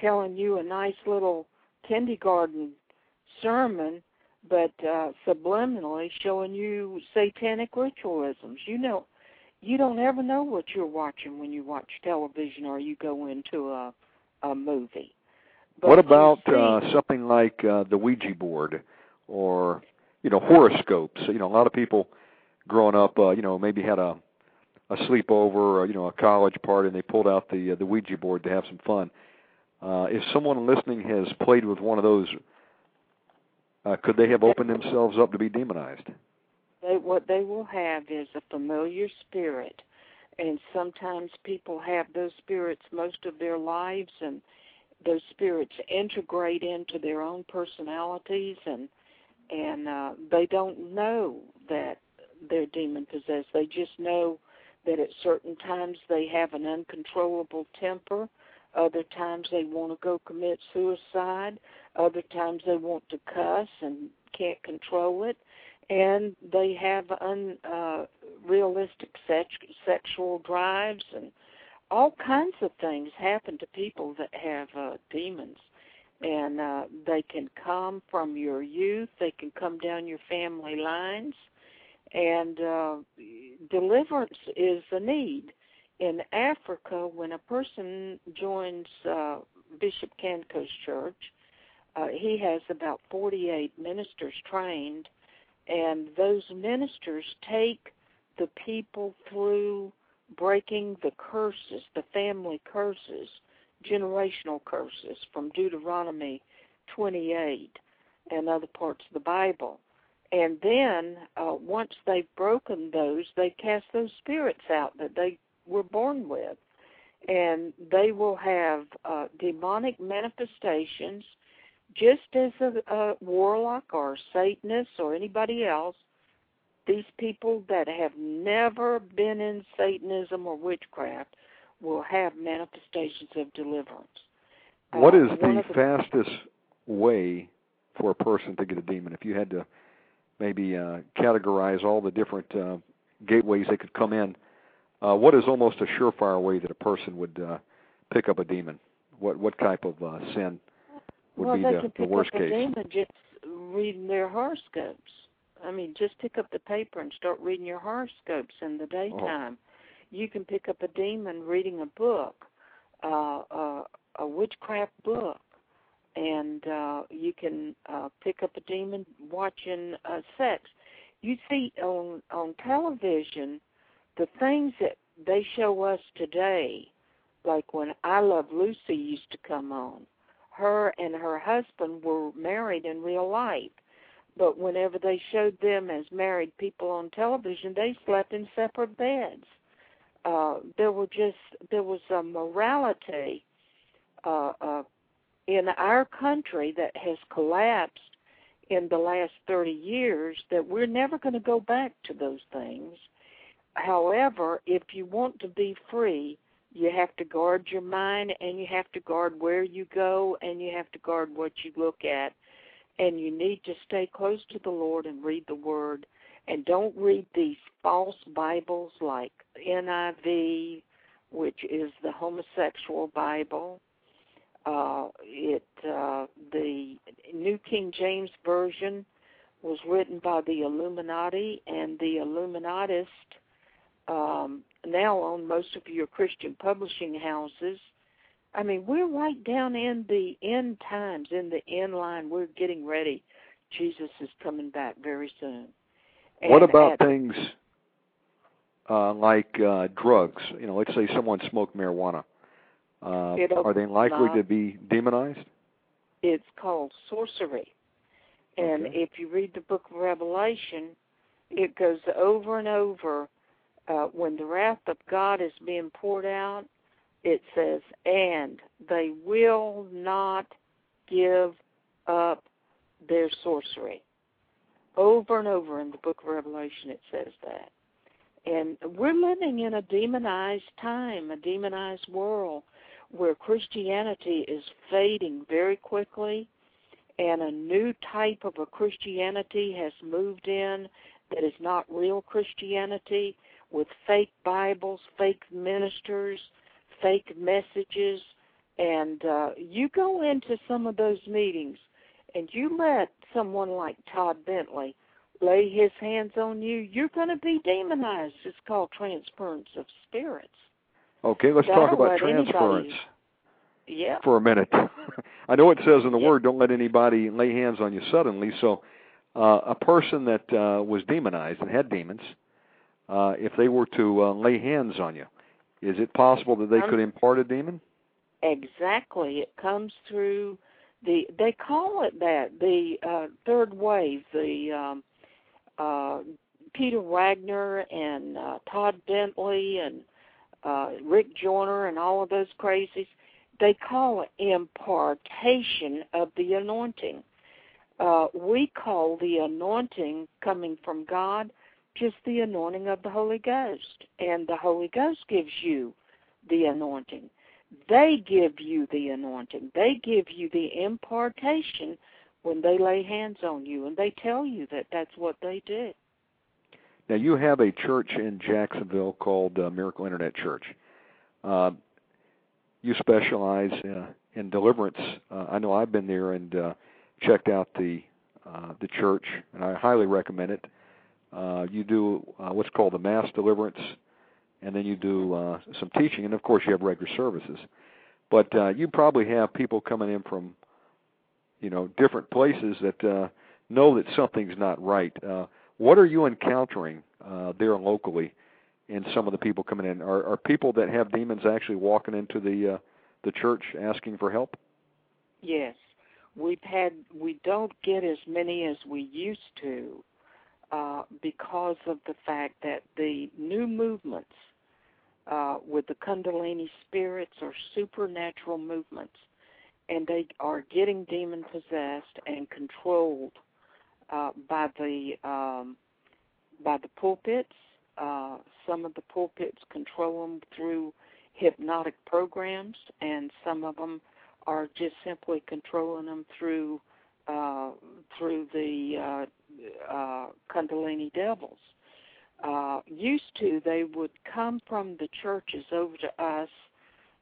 telling you a nice little kindergarten sermon, but uh, subliminally showing you satanic ritualisms. You know, you don't ever know what you're watching when you watch television or you go into a a movie. But what about see- uh, something like uh, the Ouija board, or you know horoscopes? You know, a lot of people growing up, uh, you know, maybe had a a sleepover or you know a college party, and they pulled out the uh, the Ouija board to have some fun. Uh, if someone listening has played with one of those, uh, could they have opened themselves up to be demonized? They, what they will have is a familiar spirit, and sometimes people have those spirits most of their lives, and those spirits integrate into their own personalities, and and uh, they don't know that they're demon possessed. They just know that at certain times they have an uncontrollable temper. Other times they want to go commit suicide. Other times they want to cuss and can't control it. And they have unrealistic uh, sex, sexual drives and all kinds of things happen to people that have uh, demons. And uh, they can come from your youth, they can come down your family lines, and uh, deliverance is a need. In Africa, when a person joins uh, Bishop Kanko's church, uh, he has about 48 ministers trained, and those ministers take the people through breaking the curses, the family curses, generational curses from Deuteronomy 28 and other parts of the Bible. And then, uh, once they've broken those, they cast those spirits out that they were born with. And they will have uh, demonic manifestations, just as a, a warlock or Satanist or anybody else. These people that have never been in Satanism or witchcraft will have manifestations of deliverance. What uh, is the, the fastest way for a person to get a demon? If you had to maybe uh, categorize all the different uh, gateways they could come in. Uh, what is almost a surefire way that a person would uh, pick up a demon? What what type of uh, sin would well, be they the, can the pick worst up case? A demon just reading their horoscopes. I mean, just pick up the paper and start reading your horoscopes in the daytime. Oh. You can pick up a demon reading a book, uh, uh, a witchcraft book and uh, you can uh, pick up a demon watching uh, sex. You see on on television the things that they show us today, like when I Love Lucy used to come on. Her and her husband were married in real life, but whenever they showed them as married people on television, they slept in separate beds. Uh, there were just there was a morality uh, uh, in our country that has collapsed in the last 30 years that we're never going to go back to those things. However, if you want to be free, you have to guard your mind and you have to guard where you go and you have to guard what you look at. And you need to stay close to the Lord and read the Word. And don't read these false Bibles like NIV, which is the homosexual Bible, uh, it uh, the New King James Version was written by the Illuminati, and the Illuminatists um, now own most of your Christian publishing houses. I mean, we're right down in the end times, in the end line. We're getting ready. Jesus is coming back very soon. And what about at, things uh, like uh, drugs? You know, let's say someone smoked marijuana. Uh, are they likely to be demonized? It's called sorcery. And okay. if you read the book of Revelation, it goes over and over. Uh, when the wrath of God is being poured out, it says, and they will not give up their sorcery. Over and over in the book of Revelation, it says that. And we're living in a demonized time, a demonized world where Christianity is fading very quickly and a new type of a Christianity has moved in that is not real Christianity with fake Bibles, fake ministers, fake messages. And uh, you go into some of those meetings and you let someone like Todd Bentley lay his hands on you, you're going to be demonized. It's called transference of spirits. Okay, let's That'll talk about transference yeah. for a minute. I know it says in the yeah. Word, don't let anybody lay hands on you suddenly. So, uh, a person that uh, was demonized and had demons, uh, if they were to uh, lay hands on you, is it possible that they um, could impart a demon? Exactly. It comes through the they call it that the uh, third wave. The um, uh, Peter Wagner and uh, Todd Bentley and uh, Rick Joyner and all of those crazies. They call it impartation of the anointing. Uh, we call the anointing coming from God just the anointing of the Holy Ghost, and the Holy Ghost gives you the anointing. They give you the anointing. They give you the impartation when they lay hands on you, and they tell you that that's what they do. Now, you have a church in Jacksonville called uh, Miracle Internet Church. Uh, you specialize uh, in deliverance. Uh, I know I've been there and uh, checked out the uh, the church, and I highly recommend it. Uh, you do uh, what's called the mass deliverance, and then you do uh, some teaching, and of course you have regular services. But uh, you probably have people coming in from, you know, different places that uh, know that something's not right. Uh, what are you encountering uh, there locally in some of the people coming in? Are, are people that have demons actually walking into the uh, the church asking for help? Yes, we've had. We don't get as many as we used to uh, because of the fact that the new movements uh, with the Kundalini spirits are supernatural movements, and they are getting demon possessed and controlled uh, by the um, by the pulpits. Uh, some of the pulpits control them through hypnotic programs, and some of them are just simply controlling them through uh, through the uh, Kundalini devils. Uh, used to, they would come from the churches over to us,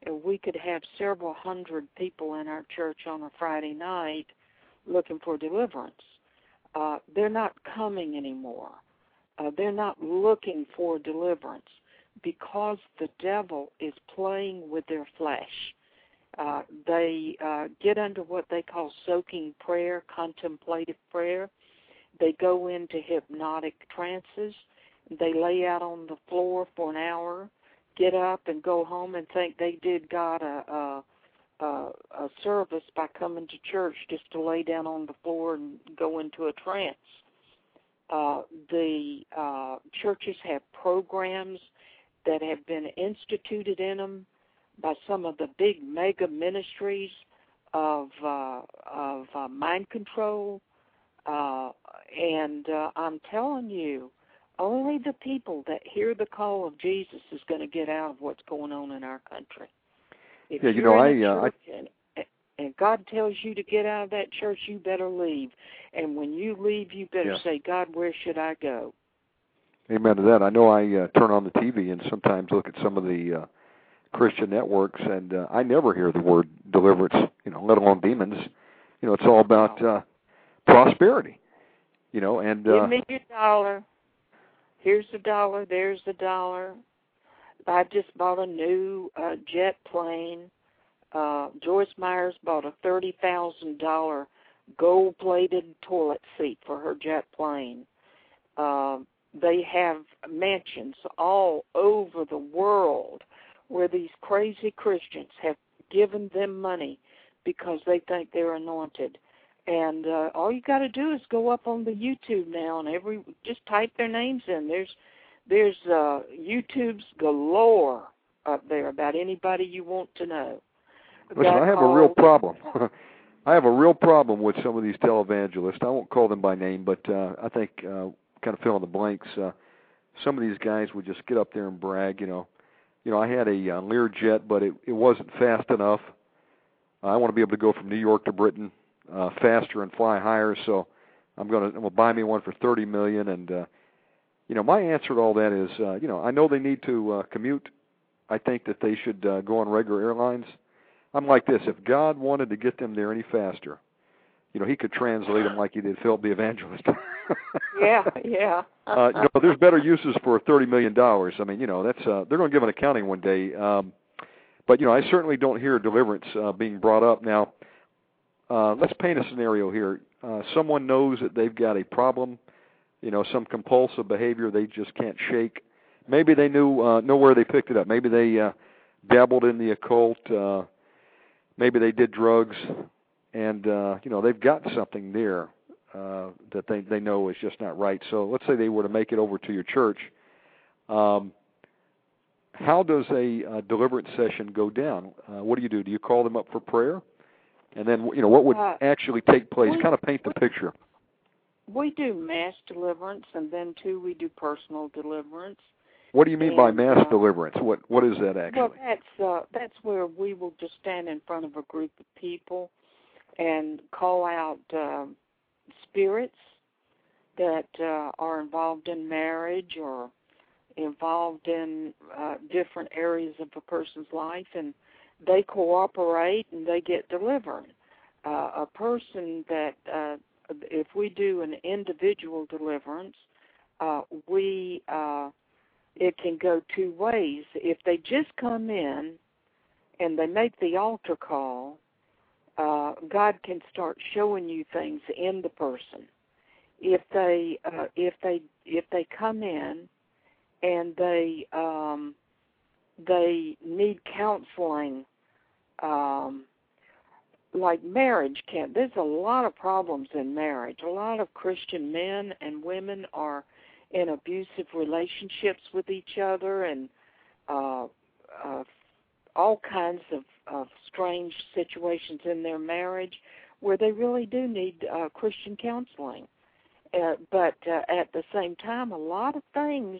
and we could have several hundred people in our church on a Friday night looking for deliverance. Uh, they're not coming anymore. Uh, they're not looking for deliverance because the devil is playing with their flesh. Uh, they uh, get under what they call soaking prayer, contemplative prayer. They go into hypnotic trances. They lay out on the floor for an hour, get up and go home and think they did God a, a, a, a service by coming to church just to lay down on the floor and go into a trance. Uh, the uh, churches have programs that have been instituted in them by some of the big mega ministries of uh, of uh, mind control, uh, and uh, I'm telling you, only the people that hear the call of Jesus is going to get out of what's going on in our country. If yeah, you know, I, uh, I and, and God tells you to get out of that church, you better leave. And when you leave, you better yeah. say, God, where should I go? Amen to that. I know I uh, turn on the TV and sometimes look at some of the uh, Christian networks, and uh, I never hear the word deliverance, you know, let alone demons. You know, it's all about uh, prosperity. You know, and uh, give me your dollar. Here's the dollar. There's the dollar. I just bought a new uh, jet plane. Uh, Joyce Myers bought a thirty thousand dollar gold-plated toilet seat for her jet plane. Uh, they have mansions all over the world where these crazy Christians have given them money because they think they're anointed. And uh, all you got to do is go up on the YouTube now, and every just type their names in. There's there's uh, YouTube's galore up there about anybody you want to know. Listen, I have a real problem. I have a real problem with some of these televangelists. I won't call them by name, but uh, I think uh, kind of fill in the blanks. Uh, some of these guys would just get up there and brag, you know, you know, I had a uh, Learjet, but it it wasn't fast enough. I want to be able to go from New York to Britain uh, faster and fly higher, so I'm going to will buy me one for 30 million. And uh, you know, my answer to all that is, uh, you know, I know they need to uh, commute. I think that they should uh, go on regular airlines. I'm like this: if God wanted to get them there any faster, you know, He could translate them like He did Philip the Evangelist. yeah, yeah. uh, you know, there's better uses for thirty million dollars. I mean, you know, that's uh, they're going to give an accounting one day. Um, but you know, I certainly don't hear deliverance uh, being brought up now. Uh, let's paint a scenario here. Uh, someone knows that they've got a problem, you know, some compulsive behavior they just can't shake. Maybe they knew uh, know where they picked it up. Maybe they uh, dabbled in the occult. Uh, maybe they did drugs, and uh, you know they've got something there uh, that they they know is just not right. So let's say they were to make it over to your church. Um, how does a uh, deliverance session go down? Uh, what do you do? Do you call them up for prayer? And then, you know, what would Uh, actually take place? we- kind of paint the picture. We do mass deliverance, and then too we do personal deliverance. What do you mean by mass uh, deliverance? What What is that actually? Well, that's uh, that's where we will just stand in front of a group of people and call out uh, spirits that uh, are involved in marriage or involved in uh, different areas of a person's life, and they cooperate and they get delivered. Uh, a person that uh, if we do an individual deliverance, uh, we uh, it can go two ways. If they just come in and they make the altar call, uh, God can start showing you things in the person. If they uh, if they if they come in and they um, they need counseling, um, like marriage can. There's a lot of problems in marriage. A lot of Christian men and women are in abusive relationships with each other and uh, uh, all kinds of, of strange situations in their marriage where they really do need uh, Christian counseling. Uh, but uh, at the same time, a lot of things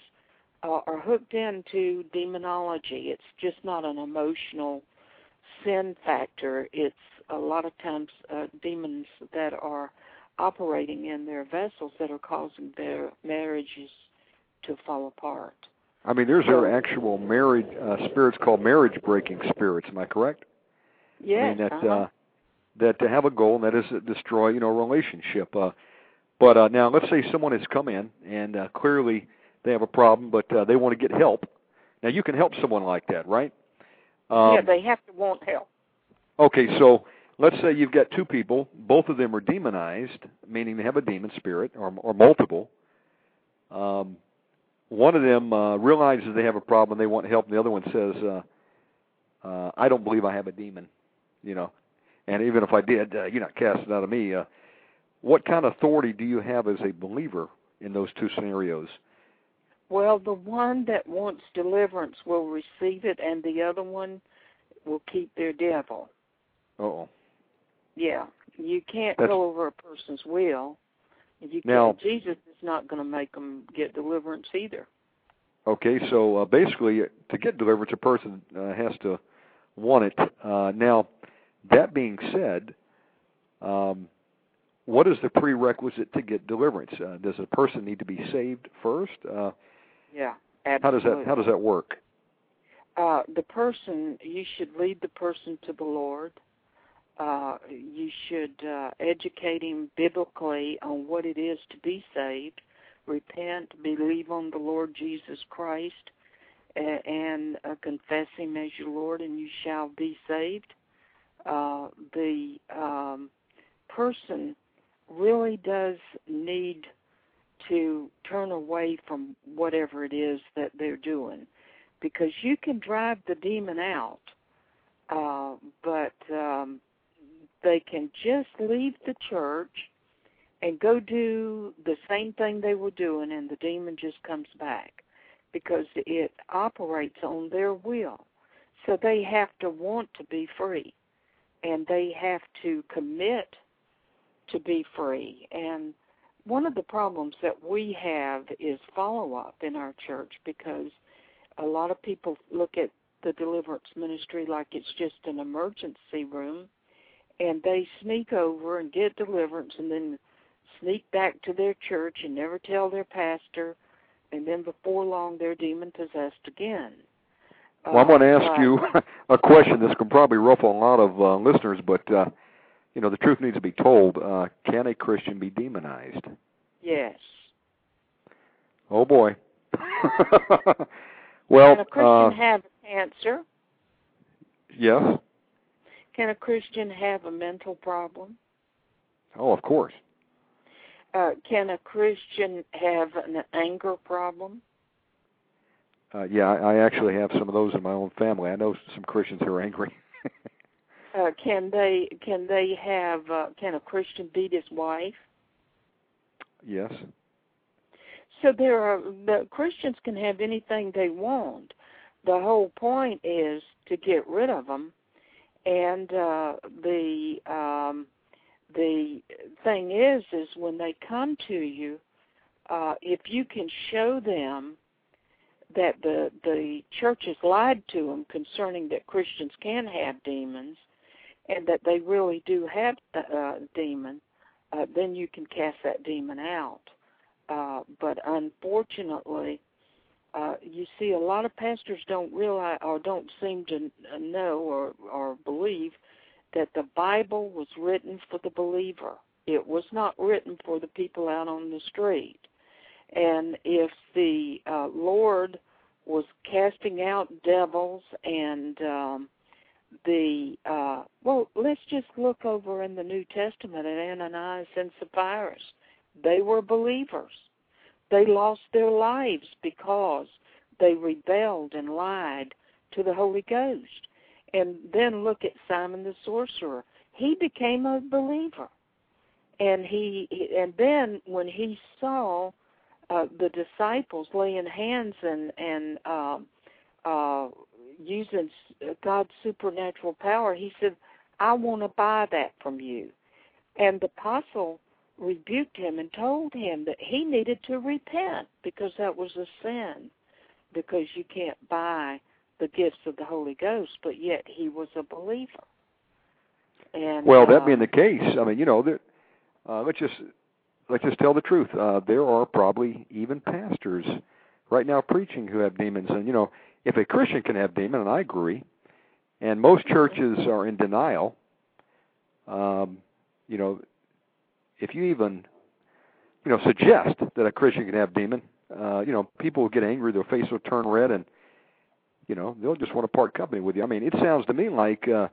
uh, are hooked into demonology. It's just not an emotional sin factor. It's a lot of times uh, demons that are operating in their vessels that are causing their marriages to fall apart. I mean, there's there actual marriage uh, spirits called marriage breaking spirits. Am I correct? Yes. I mean that uh-huh. uh, that to have a goal, and that is to destroy, you know, a relationship. Uh, but uh, now, let's say someone has come in and uh, clearly they have a problem, but uh, they want to get help. Now, you can help someone like that, right? Um, yeah, they have to want help. Okay, so let's say you've got two people, both of them are demonized, meaning they have a demon spirit or or multiple. Um, one of them uh, realizes they have a problem, and they want help, and the other one says, uh, uh, "I don't believe I have a demon," you know. And even if I did, uh, you're not casting out of me. Uh, what kind of authority do you have as a believer in those two scenarios? Well, the one that wants deliverance will receive it, and the other one will keep their devil. Oh, Yeah, you can't That's- go over a person's will. You Now-. Jesus is not going to make them get deliverance either. Okay, so uh, basically, to get deliverance, a person uh, has to want it. Uh, now, that being said, um, what is the prerequisite to get deliverance? Uh, does a person need to be saved first? Yeah, how absolutely. does that How does that work? uh, the person you should lead the person to the Lord. Uh, you should uh, educate him biblically on what it is to be saved. Repent, believe on the Lord Jesus Christ, uh, and uh, confess Him as your Lord, and you shall be saved. Uh, the um, person really does need to turn away from whatever it is that they're doing because you can drive the demon out, uh, but um, they can just leave the church and go do the same thing they were doing, and the demon just comes back because it operates on their will. So they have to want to be free, and they have to commit to be free. And one of the problems that we have is follow up in our church because a lot of people look at the deliverance ministry like it's just an emergency room and they sneak over and get deliverance and then sneak back to their church and never tell their pastor and then before long they're demon possessed again. Well, I'm going to Uh, ask but- you a question. This can probably ruffle a lot of uh, listeners, but uh, you know the truth needs to be told. Uh, can a Christian be demonized? Yes. Oh boy. well, Can a Christian uh, have cancer? yes. Can a Christian have a mental problem? Oh, of course. Uh, can a Christian have an anger problem? Uh, yeah, I, I actually have some of those in my own family. I know some Christians who are angry. Uh, can they can they have uh, can a Christian beat his wife? Yes. So there are the Christians can have anything they want. The whole point is to get rid of them, and uh, the um, the thing is is when they come to you, uh, if you can show them that the the church has lied to them concerning that Christians can have demons, and that they really do have a uh, demon, uh, then you can cast that demon out. Uh, but unfortunately, uh, you see, a lot of pastors don't realize or don't seem to know or or believe that the Bible was written for the believer. It was not written for the people out on the street. And if the uh, Lord was casting out devils and um, the uh, well, let's just look over in the New Testament at Ananias and Sapphira. They were believers. They lost their lives because they rebelled and lied to the Holy Ghost. And then look at Simon the sorcerer. He became a believer. And he and then when he saw uh, the disciples laying hands and and uh, uh, using God's supernatural power, he said, "I want to buy that from you." And the apostle rebuked him and told him that he needed to repent because that was a sin, because you can't buy the gifts of the Holy Ghost, but yet he was a believer. And well, that uh, being the case, I mean, you know, there, uh, let's just let's just tell the truth. Uh, there are probably even pastors right now preaching who have demons, and you know, if a Christian can have demon, and I agree, and most churches are in denial. Um, you know, if you even, you know, suggest that a Christian can have demon, uh, you know, people will get angry, their face will turn red, and you know, they'll just want to part company with you. I mean, it sounds to me like uh,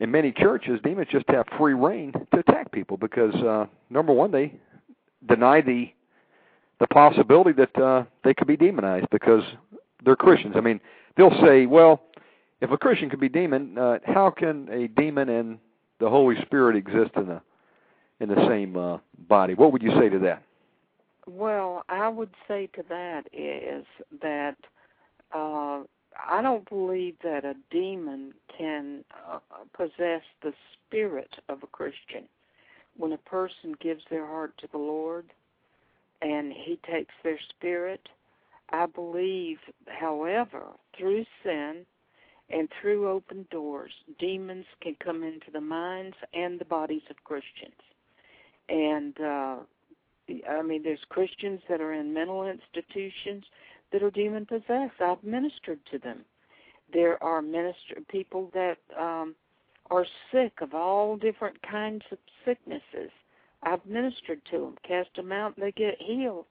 in many churches, demons just have free rein to attack people because uh, number one, they deny the the possibility that uh, they could be demonized because they're Christians. I mean, they'll say, well, if a Christian could be demon, uh, how can a demon and the Holy Spirit exist in the in the same uh, body? What would you say to that? Well, I would say to that is that uh, I don't believe that a demon can uh, possess the spirit of a Christian. When a person gives their heart to the Lord and He takes their spirit, I believe, however, through sin and through open doors, demons can come into the minds and the bodies of Christians. And uh, I mean, there's Christians that are in mental institutions that are demon possessed. I've ministered to them. There are minister people that um, are sick of all different kinds of sicknesses. I've ministered to them, cast them out, and they get healed,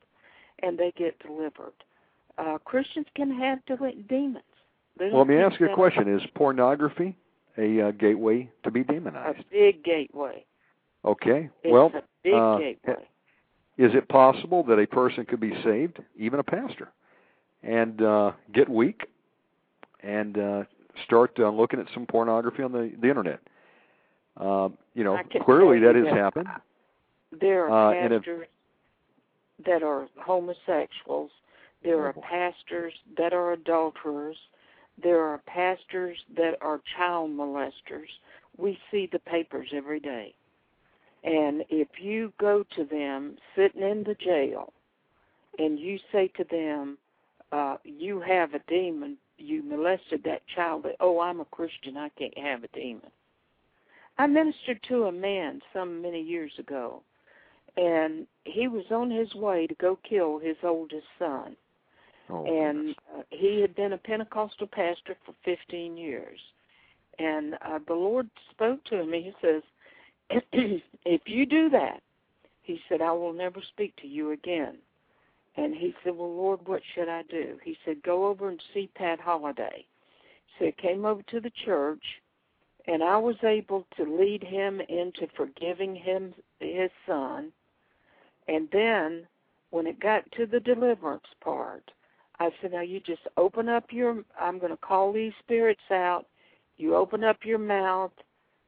and they get delivered. Uh, Christians can have demons. Well, let me ask you a question: Is pornography a uh, gateway to be demonized? A big gateway. Okay. It's well, a big uh, gateway. Is it possible that a person could be saved, even a pastor, and uh, get weak and uh, start uh, looking at some pornography on the the internet. Um, you know, clearly that has that happened. There are Uh, if- pastors that are homosexuals. There are pastors that are adulterers. There are pastors that are child molesters. We see the papers every day. And if you go to them sitting in the jail and you say to them, uh, you have a demon, you molested that child, oh, I'm a Christian, I can't have a demon. I ministered to a man some many years ago, and he was on his way to go kill his oldest son. Oh, and uh, he had been a Pentecostal pastor for 15 years. And uh, the Lord spoke to him. He says, If you do that, he said, I will never speak to you again. And he said, Well, Lord, what should I do? He said, Go over and see Pat Holliday. So he came over to the church, and I was able to lead him into forgiving him his son. And then, when it got to the deliverance part, I said, Now you just open up your, I'm going to call these spirits out. You open up your mouth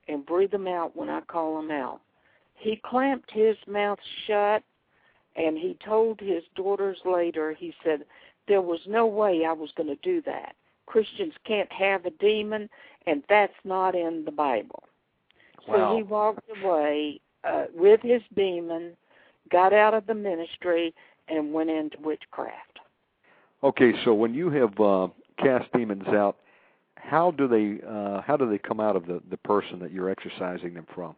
and breathe them out when I call them out. He clamped his mouth shut and he told his daughters later, he said, there was no way I was going to do that. Christians can't have a demon, and that's not in the Bible. Wow. So he walked away uh, with his demon, got out of the ministry, and went into witchcraft. Okay, so when you have uh, cast demons out, how do they uh, how do they come out of the the person that you're exorcising them from?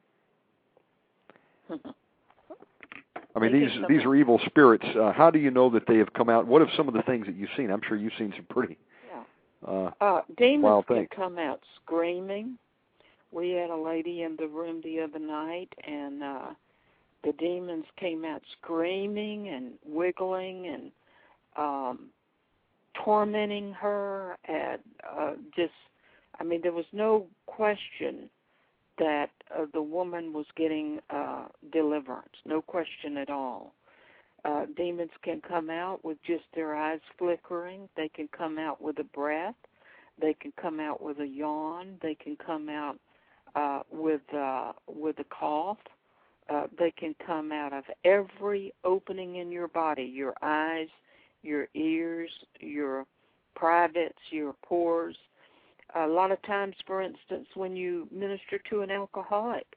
I mean, these these are evil spirits. Uh, how do you know that they have come out? What are some of the things that you've seen? I'm sure you've seen some pretty. Yeah. Uh, Uh, demons Wild can come out screaming. We had a lady in the room the other night, and uh, the demons came out screaming and wiggling and um, tormenting her. And uh, just, I mean, there was no question that uh, the woman was getting uh, deliverance. No question at all. Uh, demons can come out with just their eyes flickering. They can come out with a breath. They can come out with a yawn. They can come out uh, with uh, with a cough. Uh, they can come out of every opening in your body: your eyes, your ears, your privates, your pores. A lot of times, for instance, when you minister to an alcoholic,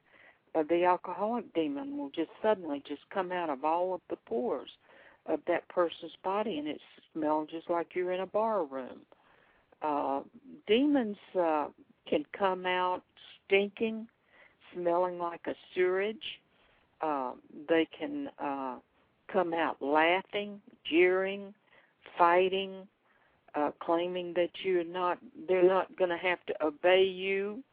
uh, the alcoholic demon will just suddenly just come out of all of the pores of that person's body, and it smells just like you're in a bar room. Uh, demons uh, can come out stinking, smelling like a sewage. Uh, they can uh, come out laughing, jeering, fighting, uh, claiming that you're not, they're not going to have to obey you.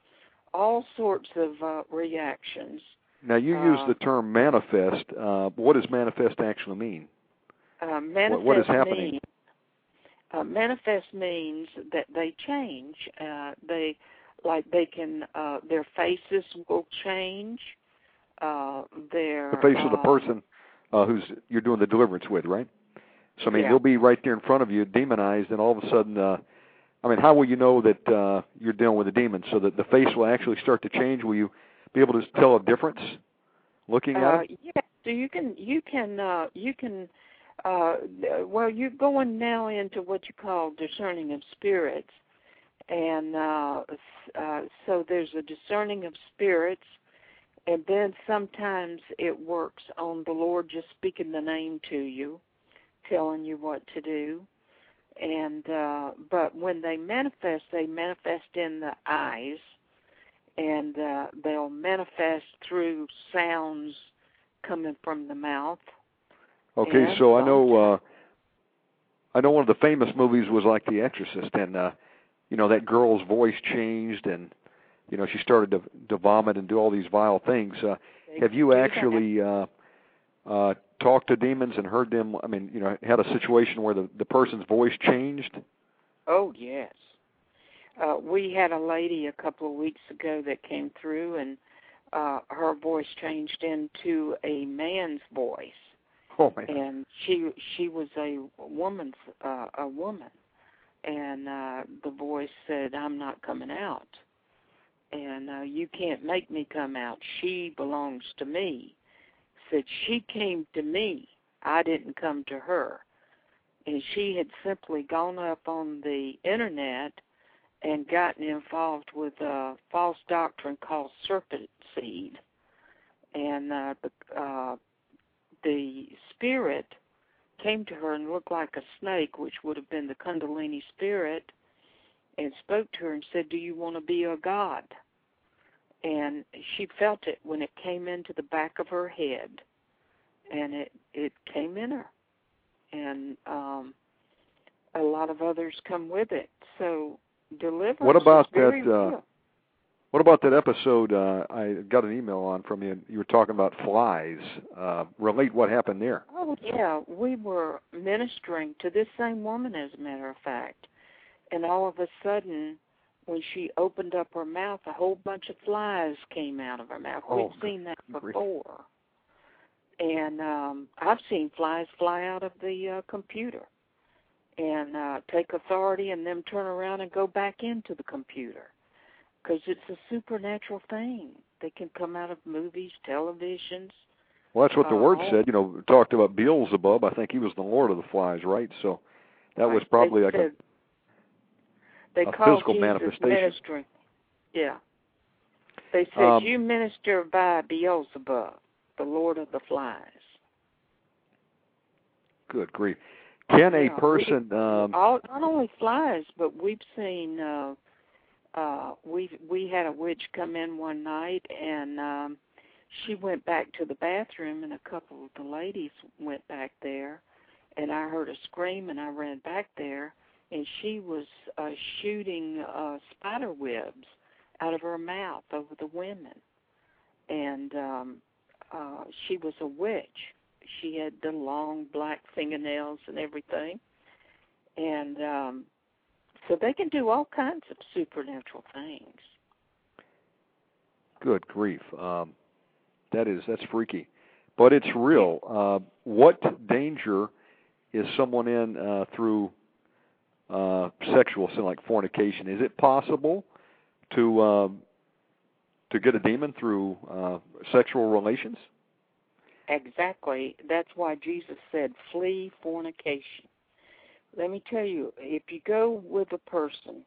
All sorts of uh, reactions. now you use Uh, the term manifest. Uh, what does manifest actually mean? Uh, manifest what is happening? Means, uh, manifest means that they change. Uh, they like they can uh, their faces will change. Uh, their The face of the uh, person uh, who's you're doing the deliverance with, right? So I mean, Yeah. they'll be right there in front of you, demonized, and all of a sudden, uh, I mean, how will you know that uh, you're dealing with a demon? So that the face will actually start to change. Will you be able to tell a difference looking at Uh, it? yeah, so you can you can uh, you can uh, well you're going now into what you call discerning of spirits, and uh, uh, so there's a discerning of spirits, and then sometimes it works on the Lord just speaking the name to you, telling you what to do. And uh but when they manifest they manifest in the eyes and uh they'll manifest through sounds coming from the mouth. Okay, and so I know uh, I know one of the famous movies was like The Exorcist, and uh, you know that girl's voice changed, and you know she started to to vomit and do all these vile things. Uh, have you actually uh, uh, talked to demons and heard them? I mean, you know, had a situation where the the person's voice changed. Oh yes. Uh we had a lady a couple of weeks ago that came through and uh her voice changed into a man's voice Oh man. and she she was a woman's uh a woman and uh the voice said I'm not coming out and uh you can't make me come out. She belongs to me. Said she came to me. I didn't come to her. And she had simply gone up on the internet and gotten involved with a false doctrine called serpent seed. And uh the uh the spirit came to her and looked like a snake which would have been the kundalini spirit and spoke to her and said do you want to be a god and she felt it when it came into the back of her head and it it came in her and um a lot of others come with it so deliverance What about that, uh. What about that episode uh, I got an email on from you? You were talking about flies. Uh, relate what happened there. Oh yeah, we were ministering to this same woman, as a matter of fact, and all of a sudden, when she opened up her mouth, a whole bunch of flies came out of her mouth. Oh, We've seen that before, and um, I've seen flies fly out of the uh, computer and uh, take authority, and then turn around and go back into the computer. because it's a supernatural thing. They can come out of movies, televisions. Well, that's what the uh, word said. You know, talked about Beelzebub. I think he was the Lord of the Flies, right? So that was probably they like a said, they a called physical Jesus manifestation. Ministering. Yeah. They said Um, you minister by Beelzebub, the Lord of the Flies. good grief. Can a Yeah, we- person? Um, all not only flies, but we've seen uh uh we we had a witch come in one night and um she went back to the bathroom and a couple of the ladies went back there and I heard a scream and I ran back there and she was uh shooting uh spider webs out of her mouth over the women. And um uh she was a witch she had the long black fingernails and everything and um so they can do all kinds of supernatural things good grief. Um, that is that's freaky, but it's real. Uh, what danger is someone in uh, through uh, sexual sin, like fornication? Is it possible to um, to get a demon through uh, sexual relations? exactly that's why jesus said flee fornication let me tell you if you go with a person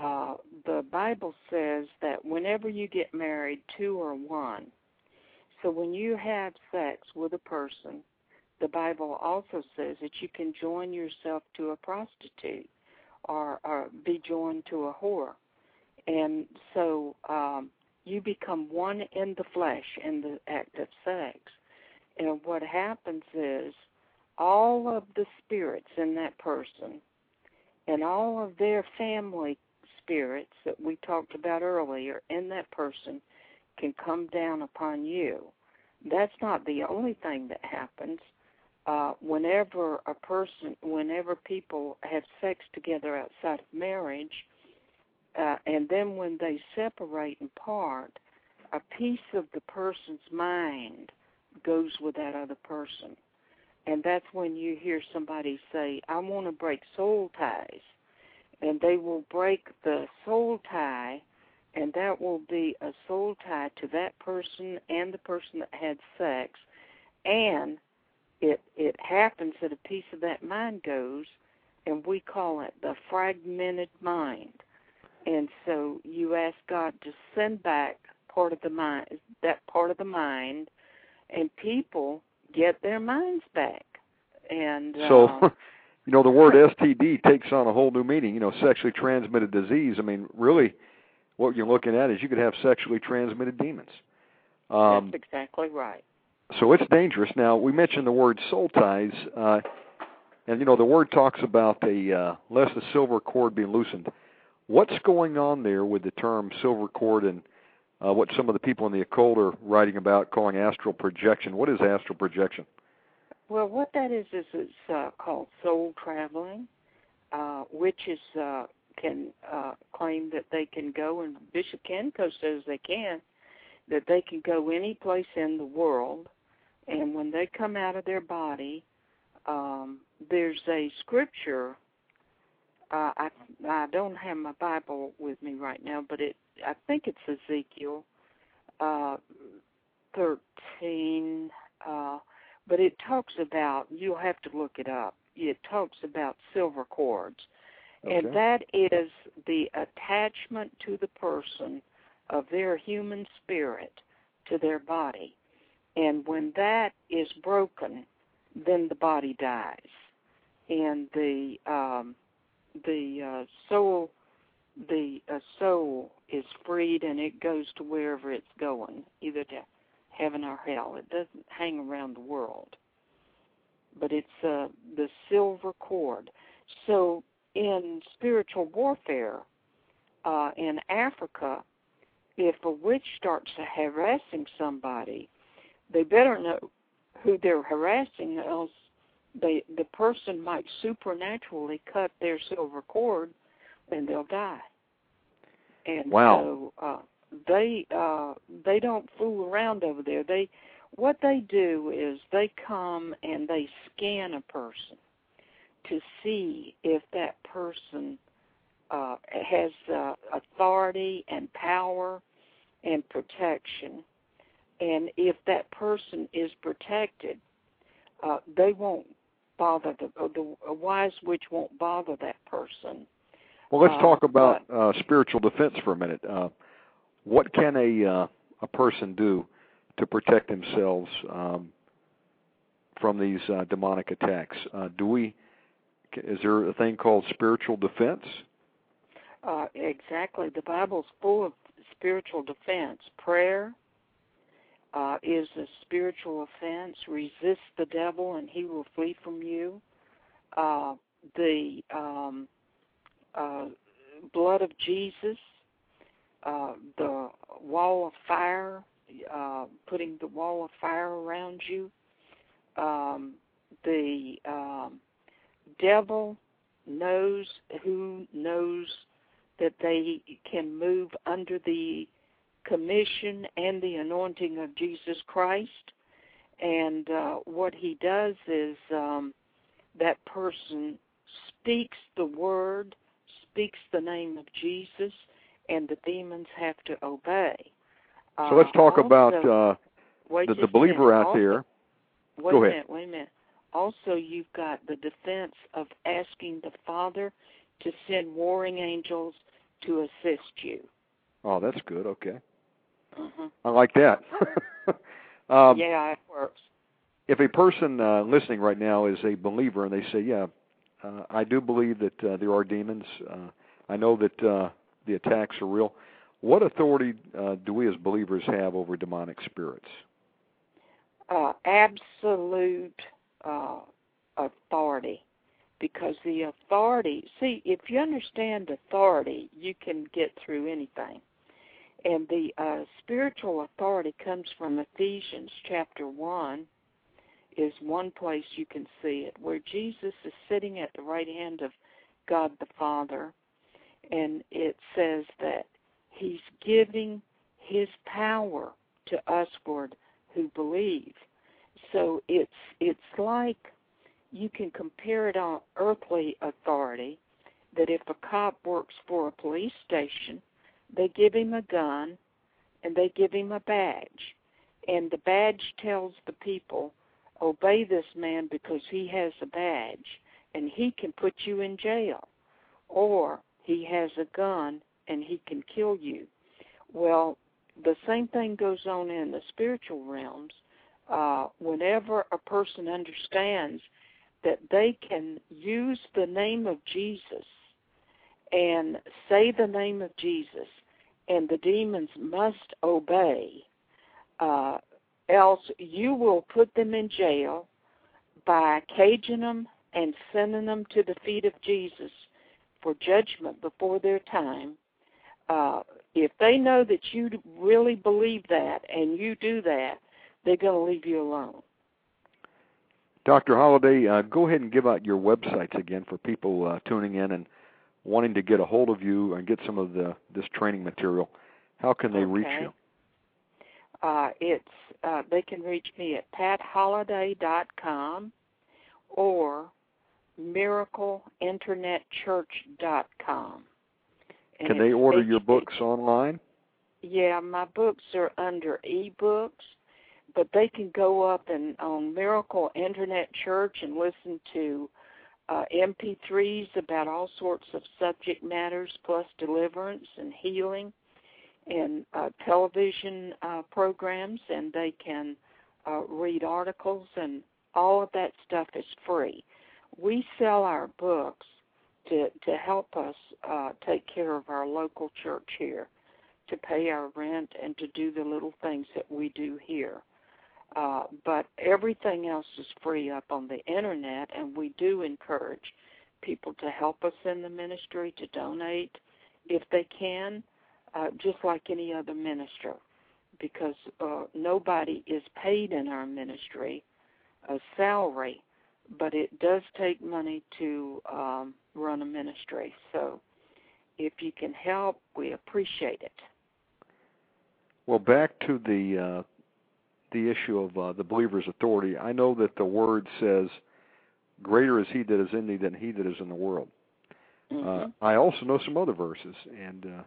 uh the bible says that whenever you get married two or one so when you have sex with a person the bible also says that you can join yourself to a prostitute or, or be joined to a whore and so um you become one in the flesh in the act of sex. And what happens is all of the spirits in that person and all of their family spirits that we talked about earlier in that person can come down upon you. That's not the only thing that happens. Uh, whenever a person, whenever people have sex together outside of marriage, uh, and then when they separate and part, a piece of the person's mind goes with that other person. And that's when you hear somebody say, I want to break soul ties. And they will break the soul tie, and that will be a soul tie to that person and the person that had sex. And it it happens that a piece of that mind goes, and we call it the fragmented mind. And so you ask God to send back part of the mind, that part of the mind, and people get their minds back. And So, uh, you know, the word STD takes on a whole new meaning. You know, sexually transmitted disease. I mean, really, what you're looking at is you could have sexually transmitted demons. Um, that's exactly right. So it's dangerous. Now, we mentioned the word soul ties, uh, and you know, the word talks about a uh, lest the silver cord be loosened. What's going on there with the term silver cord and uh, what some of the people in the occult are writing about calling astral projection? What is astral projection? Well, what that is is it's uh, called soul traveling. Uh, witches uh, can uh, claim that they can go, and Bishop Kenko says they can, that they can go any place in the world, and when they come out of their body, um, there's a scripture. Uh, I I don't have my Bible with me right now, but it I think it's Ezekiel uh, thirteen. Uh, but it talks about you'll have to look it up. It talks about silver cords, Okay. and that is the attachment to the person of their human spirit to their body. And when that is broken, then the body dies, and the um, the uh, soul the uh, soul is freed and it goes to wherever it's going, either to heaven or hell. It doesn't hang around the world. But it's uh, the silver cord. So in spiritual warfare uh, in Africa, if a witch starts harassing somebody, they better know who they're harassing, else they the person might supernaturally cut their silver cord and they'll die. And Wow. so uh, they uh, they don't fool around over there. They what they do is they come and they scan a person to see if that person uh, has uh, authority and power and protection. And if that person is protected, uh, they won't bother the the a wise witch won't bother that person. Well, let's Uh, talk about but- uh, spiritual defense for a minute. Uh, what can a uh, a person do to protect themselves um, from these uh, demonic attacks? Uh, do we? Is there a thing called spiritual defense? Uh, exactly. The Bible's full of spiritual defense. Prayer uh, is a spiritual offense. Resist the devil, and he will flee from you. Uh, the um, uh, blood of Jesus, uh, the wall of fire, putting the wall of fire around you. Um, the um, devil knows who knows that they can move under the commission and the anointing of Jesus Christ. And uh, what he does is um, that person speaks the word, speaks the name of Jesus, and the demons have to obey. So let's talk also, about uh, the, the minute. believer out Also- there. Wait Go a ahead. minute, wait a minute. Also, you've got the defense of asking the Father to send warring angels to assist you. Oh, that's good. Okay, uh I like that. um, yeah, it works. if a person uh, listening right now is a believer and they say, "Yeah, uh, I do believe that uh, there are demons. Uh, I know that uh, the attacks are real." What authority uh, do we as believers have over demonic spirits? Uh, absolute uh, authority. Because the authority, see, if you understand authority, you can get through anything. And the uh, spiritual authority comes from Ephesians chapter 1, is one place you can see it, where Jesus is sitting at the right hand of God the Father, and it says that He's giving His power to usward who believe. So it's it's like you can compare it on earthly authority that if a cop works for a police station, they give him a gun and they give him a badge. And the badge tells the people, obey this man because he has a badge and he can put you in jail. Or he has a gun and he can kill you. Well, the same thing goes on in the spiritual realms. Uh, whenever a person understands that they can use the name of Jesus and say the name of Jesus, and the demons must obey, uh, else you will put them in jail by caging them and sending them to the feet of Jesus for judgment before their time. Uh, if they know that you really believe that and you do that, they're going to leave you alone. Dr. Holliday, uh, go ahead and give out your websites again for people uh, tuning in and wanting to get a hold of you and get some of the this training material. How can they reach you? Uh, it's uh, they can reach me at patholliday.com or miracleinternetchurch.com. And Can they order your books online? Yeah, my books are under ebooks, but they can go up and on Miracle Internet Church and listen to uh, MP3s about all sorts of subject matters, plus deliverance and healing, and uh, television uh, programs, and they can uh, read articles, and all of that stuff is free. We sell our books to to help us uh, take care of our local church here to pay our rent and to do the little things that we do here. Uh, but everything else is free up on the internet, and we do encourage people to help us in the ministry, to donate if they can, uh, just like any other minister, because uh, nobody is paid in our ministry a salary, but it does take money to um, run a ministry. So if you can help, we appreciate it. Well, back to the uh, the issue of uh, the believer's authority. I know that the word says, "Greater is He that is in thee than he that is in the world." Mm-hmm. Uh, I also know some other verses, and uh,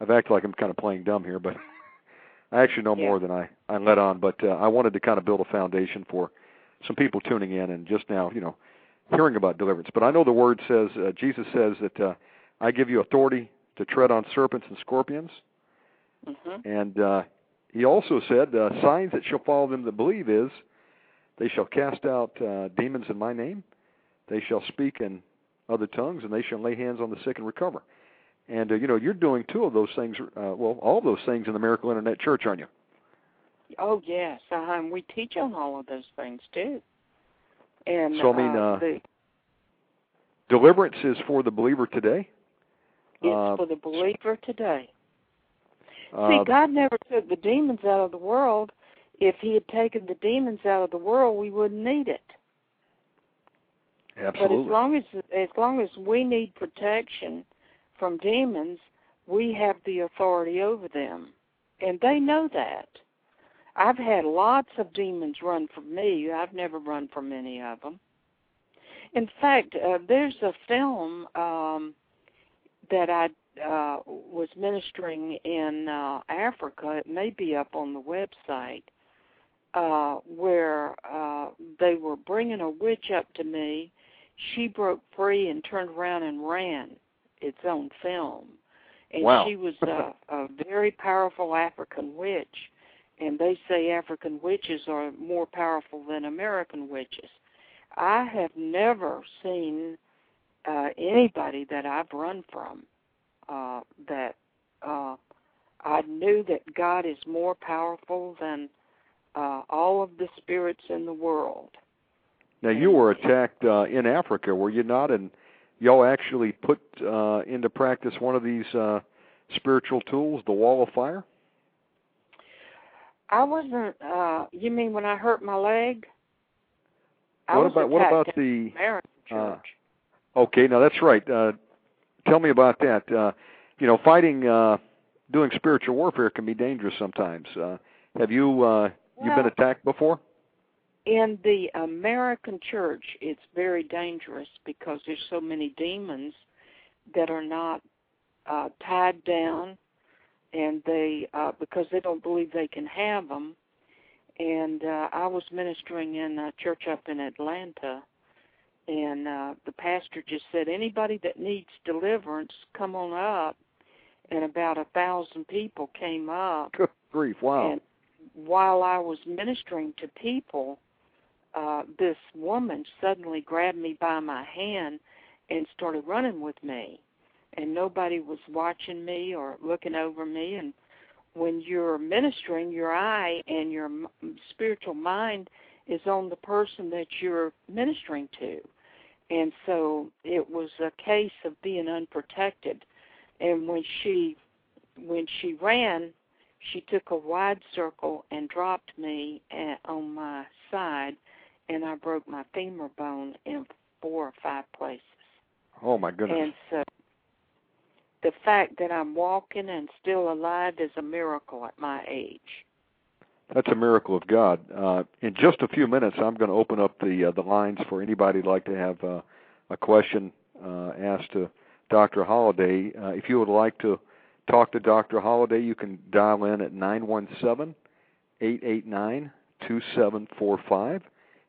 I've acted like I'm kind of playing dumb here, but I actually know yeah. more than I I let on. But uh, I wanted to kind of build a foundation for some people tuning in and just now, you know, hearing about deliverance. But I know the word says uh, Jesus says that uh, I give you authority to tread on serpents and scorpions, mm-hmm. and uh, he also said uh, signs that shall follow them that believe is they shall cast out uh, demons in my name, they shall speak in other tongues, and they shall lay hands on the sick and recover. And uh, you know, you're doing two of those things. Uh, well, all those things in the Miracle Internet Church, aren't you? Oh yes, uh-huh. and we teach on all of those things too. And so I mean, uh, uh, the, deliverance is for the believer today. It's uh, for the believer today. Uh, See, God never took the demons out of the world. If He had taken the demons out of the world, we wouldn't need it. Absolutely. But as long as as long as we need protection from demons, we have the authority over them, and they know that. I've had lots of demons run from me. I've never run from any of them. In fact, uh, there's a film um, that I uh, was ministering in uh, Africa. It may be up on the website uh, where uh, they were bringing a witch up to me. She broke free and turned around and ran. Its own film, and wow. she was a, a very powerful African witch. And they say African witches are more powerful than American witches. I have never seen uh, anybody that I've run from uh, that uh, I knew that God is more powerful than uh, all of the spirits in the world. Now you were attacked uh, in Africa, were you not? And y'all actually put uh, into practice one of these uh, spiritual tools, the wall of fire. I wasn't. uh You mean when I hurt my leg? I what was about what about the American uh, church? Okay, now that's right. Uh, tell me about that. Uh, you know, fighting, uh, doing spiritual warfare can be dangerous sometimes. Uh, have you uh, you been attacked before? in the American church, it's very dangerous because there's so many demons that are not uh, tied down, and they uh, because they don't believe they can have them. And uh, I was ministering in a church up in Atlanta, and uh, the pastor just said, anybody that needs deliverance, come on up. And about a thousand people came up. Good grief! Wow. And while I was ministering to people, uh, this woman suddenly grabbed me by my hand and started running with me. And nobody was watching me or looking over me. And when you're ministering, your eye and your spiritual mind is on the person that you're ministering to. And so it was a case of being unprotected. And when she when she ran, she took a wide circle and dropped me at, on my side, and I broke my femur bone in four or five places. oh my goodness. And so the fact that I'm walking and still alive is a miracle at my age. That's a miracle of God. Uh, in just a few minutes, I'm going to open up the uh, the lines for anybody who'd like to have uh, a question uh, asked to Dr. Holliday. Uh, if you would like to talk to Dr. Holliday, you can dial in at nine one seven eight eight nine two seven four five.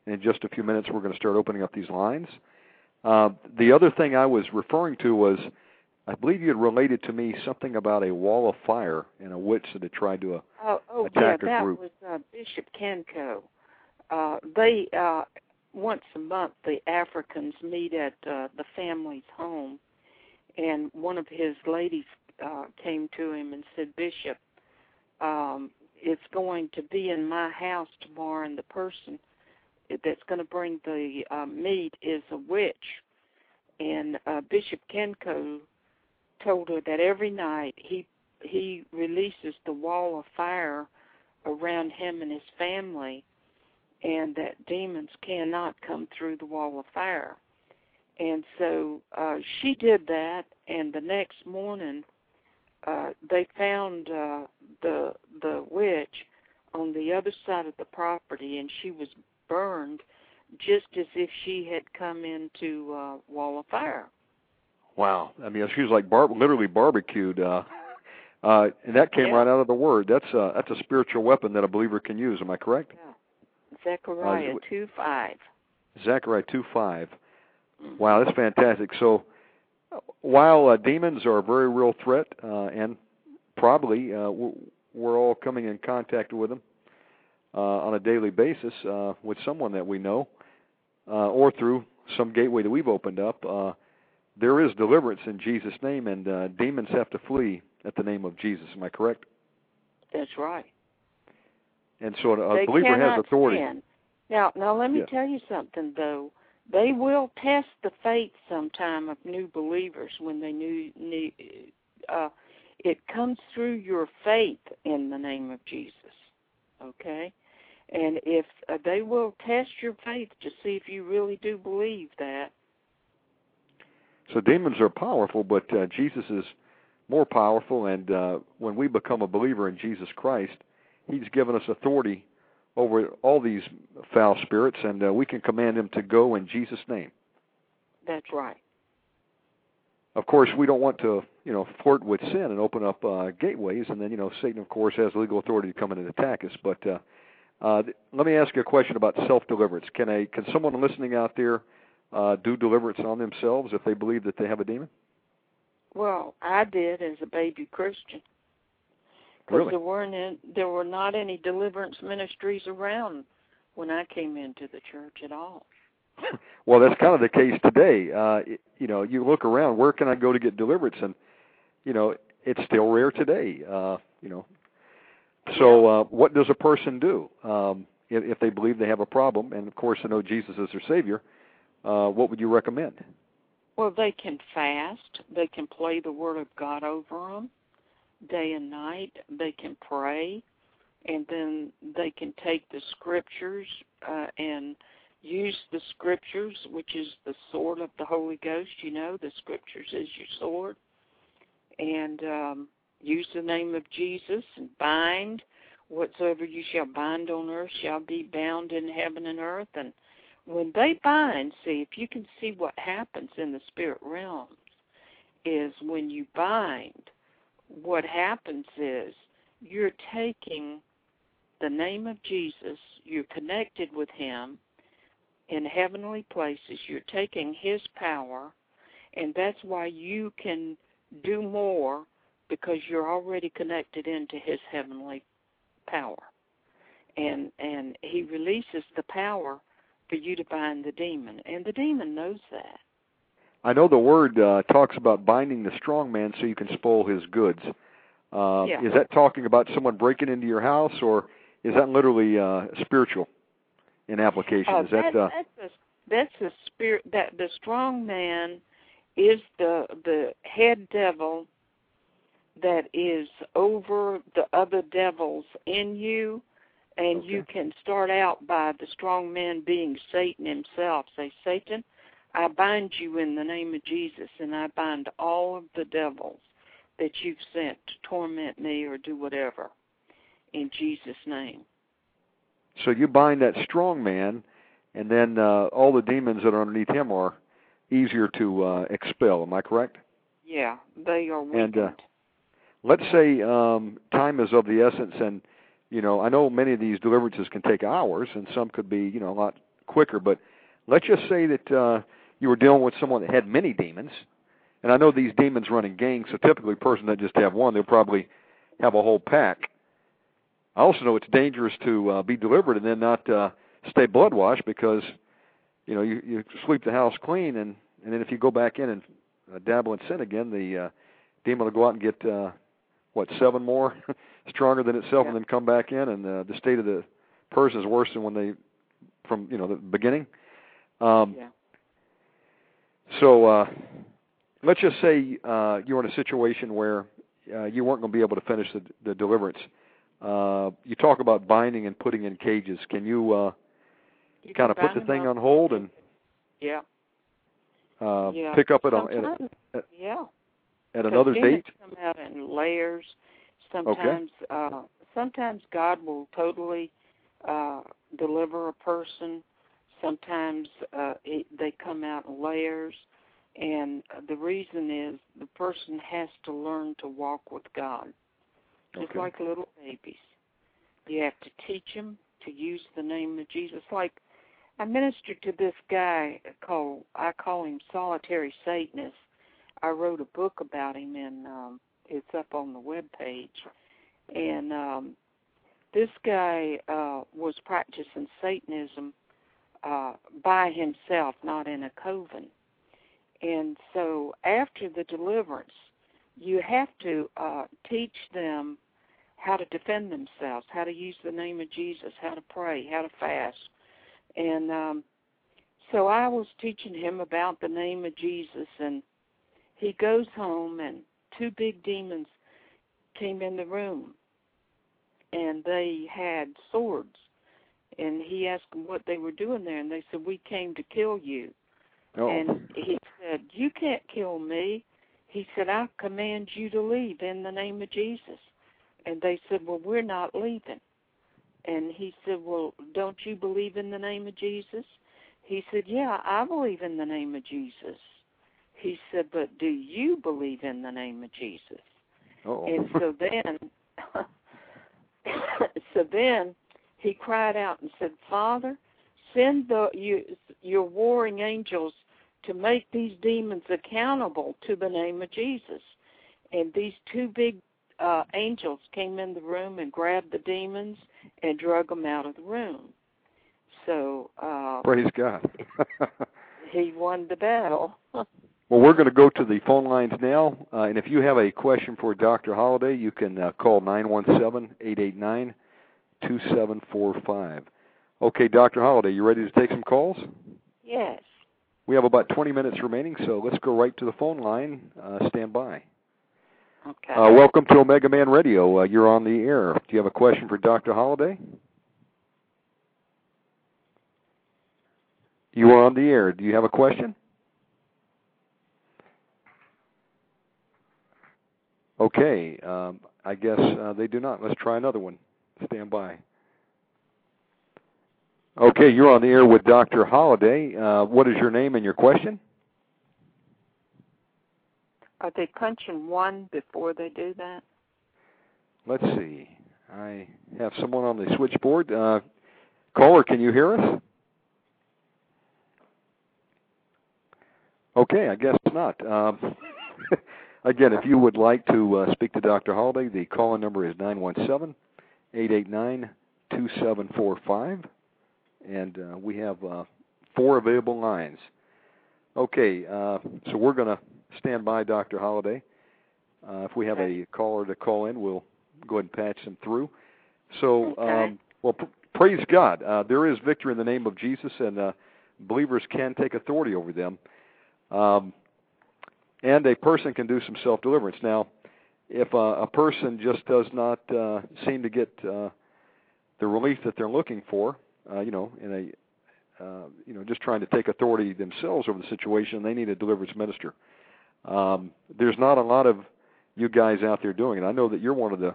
And in just a few minutes, we're going to start opening up these lines. Uh, the other thing I was referring to was, I believe you had related to me something about a wall of fire and a witch that had tried to. Uh, Oh, oh yeah, Attacker that group. was uh, Bishop Kenko. Uh, they uh, once a month the Africans meet at uh, the family's home, and one of his ladies uh, came to him and said, Bishop, um, it's going to be in my house tomorrow, and the person that's going to bring the uh, meat is a witch. And uh, Bishop Kenko told her that every night he he releases the wall of fire around him and his family, and that demons cannot come through the wall of fire. And so uh, she did that, and the next morning uh, they found uh, the the witch on the other side of the property, and she was burned just as if she had come into uh, wall of fire. Wow. I mean, she was like bar- literally barbecued. Uh, uh, and that came Yeah. right out of the word. That's a that's a spiritual weapon that a believer can use. Am I correct? Yeah. Zechariah Uh, two five. Zechariah two five. Mm-hmm. Wow, that's fantastic. So, uh, while uh, demons are a very real threat, uh, and probably uh, we're all coming in contact with them uh, on a daily basis uh, with someone that we know, uh, or through some gateway that we've opened up. Uh, there is deliverance in Jesus' name, and uh, demons have to flee at the name of Jesus. Am I correct? That's right. And so a they believer has authority. Stand. Now, now let me Yes. tell you something though. They will test the faith sometime of new believers when they knew, knew uh, it comes through your faith in the name of Jesus. Okay, and if uh, they will test your faith to see if you really do believe that. So demons are powerful, but uh, Jesus is more powerful. And uh, when we become a believer in Jesus Christ, He's given us authority over all these foul spirits, and uh, we can command them to go in Jesus' name. That's right. Of course, we don't want to, you know, flirt with sin and open up uh, gateways, and then, you know, Satan, of course, has legal authority to come in and attack us. But uh, uh, let me ask you a question about self-deliverance. Can a can someone listening out there uh, do deliverance on themselves if they believe that they have a demon? Well, I did as a baby Christian. Because Really? there weren't in, there were not any deliverance ministries around when I came into the church at all. well, that's kind of the case today. Uh, it- you know, you look around, where can I go to get deliverance? And you know, it's still rare today. Uh, you know, so uh, what does a person do um, if, if they believe they have a problem, and of course they know Jesus is their Savior? Uh, what would you recommend? Well, they can fast. They can play the Word of God over them day and night. They can pray, and then they can take the scriptures uh, and use the scriptures, which is the sword of the Holy Ghost. You know, the scriptures is your sword, and um, use the name of Jesus and bind whatsoever you shall bind on earth shall be bound in heaven and earth and when they bind, see, if you can see what happens in the spirit realms, is when you bind, what happens is you're taking the name of Jesus, you're connected with Him in heavenly places, you're taking His power, and that's why you can do more because you're already connected into His heavenly power. And and He releases the power for you to bind the demon, and the demon knows that. I know the word uh, talks about binding the strong man so you can spoil his goods. Uh, Yeah. Is that talking about someone breaking into your house, or is that literally uh, spiritual in application? Oh, is that that's, uh, that's a that's the spirit that the strong man is the the head devil that is over the other devils in you and you can start out by the strong man being Satan himself. Say, Satan, I bind you in the name of Jesus and I bind all of the devils that you've sent to torment me or do whatever in Jesus' name. so you bind that strong man, and then uh, all the demons that are underneath him are easier to uh, expel. Am I correct? Yeah, they are And, weakened. uh, let's say um, time is of the essence, and you know I know many of these deliverances can take hours, and some could be you know a lot quicker. But let's just say that uh, you were dealing with someone that had many demons, and I know these demons run in gangs, so typically a person that just have one, they'll probably have a whole pack. I also know it's dangerous to uh, be delivered and then not uh, stay blood washed because you know you you sweep the house clean, and and then if you go back in and uh, dabble in sin again, the uh, demon will go out and get uh, what seven more stronger than itself, Yeah. and then come back in, and uh, the state of the person is worse than when they from you know the beginning. Um, yeah. So uh, let's just say uh, you were in a situation where uh, you weren't going to be able to finish the, the deliverance. Uh, you talk about binding and putting in cages. Can you uh, You kind of put the thing on hold and Yeah. uh, yeah. pick up at, a, at, a, at, yeah. at another date? come out in layers. Sometimes, uh, sometimes God will totally uh, deliver a person. Sometimes uh, it, they come out in layers. And the reason is the person has to learn to walk with God, just Okay. like little babies. You have to teach them to use the name of Jesus. Like I ministered to this guy called I call him Solitary Satanist. I wrote a book about him, and um, it's up on the web page. And um, this guy uh, was practicing Satanism uh, by himself, not in a coven. And so after the deliverance, you have to uh, teach them how to defend themselves, how to use the name of Jesus, how to pray, how to fast. And um, so I was teaching him about the name of Jesus, and he goes home, and two big demons came in the room, and they had swords. And he asked them what they were doing there, and they said, "We came to kill you." Oh. And he said, You can't kill me. He said, I command you to leave in the name of Jesus. And they said, Well, we're not leaving. And he said, Well, don't you believe in the name of Jesus? He said, Yeah, I believe in the name of Jesus. He said, But do you believe in the name of Jesus? oh. And so then, so then he cried out and said, Father, send the you, your warring angels to make these demons accountable to the name of Jesus. And these two big uh, angels came in the room and grabbed the demons and drug them out of the room. So uh, Praise God. he won the battle. well, we're going to go to the phone lines now, uh, and if you have a question for Dr. Holliday, you can uh, call nine one seven eight eight nine two seven four five. Okay, Dr. Holliday, you ready to take some calls? yes. We have about 20 minutes remaining, so let's go right to the phone line. Uh, stand by. Okay. Uh, welcome to Omega Man Radio. Uh, you're on the air. Do you have a question for Dr. Holliday? You are on the air. Do you have a question? Okay. Um, I guess uh, they do not. Let's try another one. Stand by. Okay, you're on the air with Dr. Holliday. Uh, what is your name and your question? Are they punching one before they do that? Let's see. I have someone on the switchboard. Uh, caller, can you hear us? Okay, I guess not. Um, again, if you would like to uh, speak to Dr. Holliday, the call-in number is nine one seven eight eight nine two seven four five, and uh, we have uh, four available lines. Okay, uh, so we're going to stand by Dr. Holliday. Uh, if we have a caller to call in, we'll go ahead and patch them through. So, Okay. um, well, pr- praise God. Uh, there is victory in the name of Jesus, and uh, believers can take authority over them. Um, and a person can do some self deliverance. Now, if uh, a person just does not uh, seem to get uh, the relief that they're looking for, uh, you know, in a uh, you know, just trying to take authority themselves over the situation, they need a deliverance minister. Um, there's not a lot of you guys out there doing it. I know that you're one of the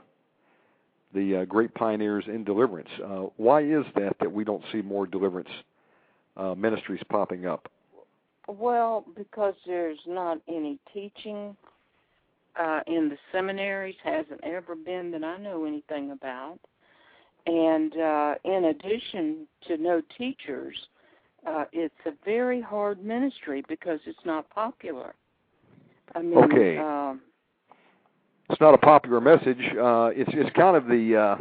the uh, great pioneers in deliverance. Why is that that we don't see more deliverance ministries popping up? Well, because there's not any teaching uh, in the seminaries, hasn't ever been that I know anything about. And uh, in addition to no teachers, uh, it's a very hard ministry because it's not popular. I mean, Okay. um, It's not a popular message. Uh, it's it's kind of the uh,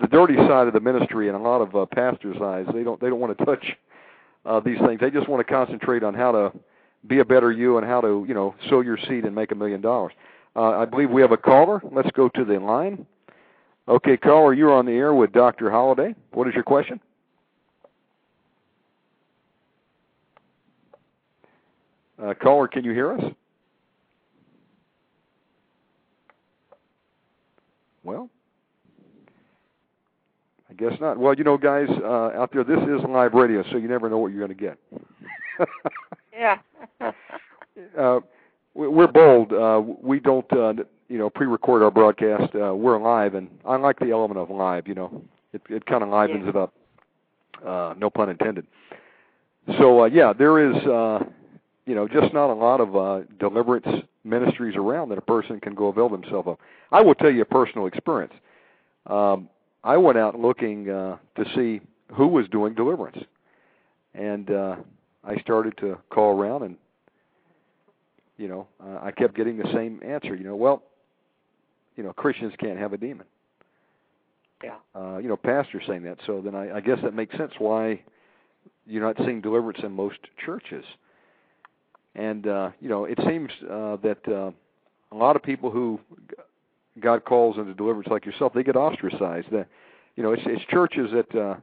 the dirty side of the ministry in a lot of uh, pastors' eyes. They don't they don't want to touch uh, these things. They just want to concentrate on how to be a better you and how to you know sow your seed and make a million dollars. Uh, I believe we have a caller. Let's go to the line. Okay, caller, you're on the air with Dr. Holliday. What is your question? Uh, caller, can you hear us? Well, guess not. Well, you know, guys uh, out there, this is live radio, so you never know what you're going to get. yeah. uh, we- we're bold. Uh, we don't, uh, you know, pre-record our broadcast. Uh, we're live, and I like the element of live. You know, it it kind of livens Yeah. it up. Uh, no pun intended. So uh, yeah, there is. Uh, you know, just not a lot of uh, deliverance ministries around that a person can go avail themselves of. I will tell you a personal experience. Um, I went out looking uh, to see who was doing deliverance, and uh, I started to call around, and you know, uh, I kept getting the same answer. You know, well, you know, Christians can't have a demon. Yeah. Uh, you know, pastors saying that. So then I, I guess that makes sense why you're not seeing deliverance in most churches. And uh, you know, it seems uh, that uh, a lot of people who God calls into deliverance, like yourself, they get ostracized. That you know, it's, it's churches that uh,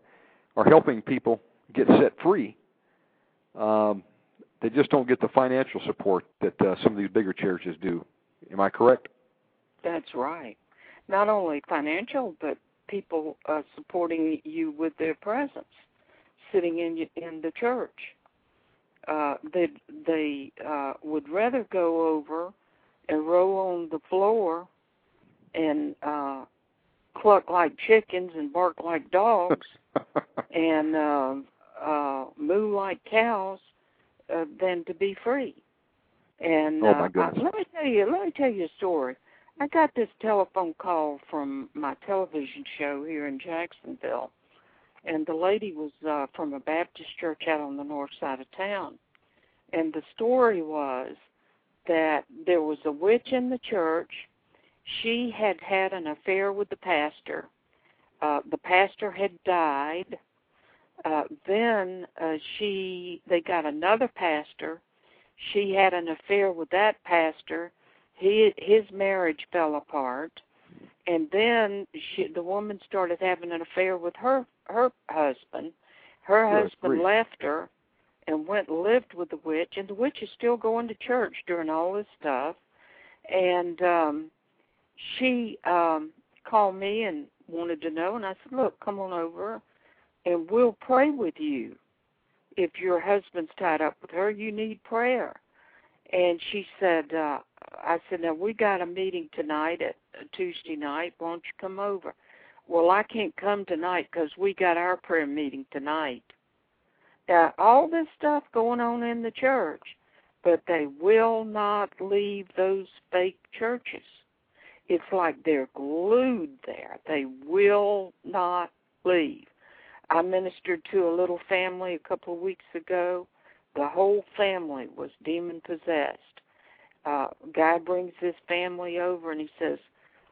are helping people get set free. Um, they just don't get the financial support that uh, some of these bigger churches do. Am I correct? That's right. Not only financial, but people uh, supporting you with their presence, sitting in in the church. Uh, they they uh, would rather go over and roll on the floor and uh, cluck like chickens and bark like dogs and uh, uh, moo like cows uh, than to be free. And oh my uh, goodness. I, let me tell you, let me tell you a story. I got this telephone call from my television show here in Jacksonville, and the lady was uh, from a Baptist church out on the north side of town. And the story was that there was a witch in the church. She had had an affair with the pastor. Uh, the pastor had died. Uh, then uh, she they got another pastor. She had an affair with that pastor he his marriage fell apart and then she the woman started having an affair with her her husband her Good husband grief. left her and went and lived with the witch and the witch is still going to church during all this stuff and um she um called me and wanted to know and I said look come on over and we'll pray with you if your husband's tied up with her you need prayer and she said uh I said, now we got a meeting tonight at uh, Tuesday night. Won't you come over? Well, I can't come tonight because we got our prayer meeting tonight. Now, all this stuff going on in the church, but they will not leave those fake churches. It's like they're glued there. They will not leave. I ministered to a little family a couple of weeks ago. The whole family was demon possessed uh guy brings his family over and he says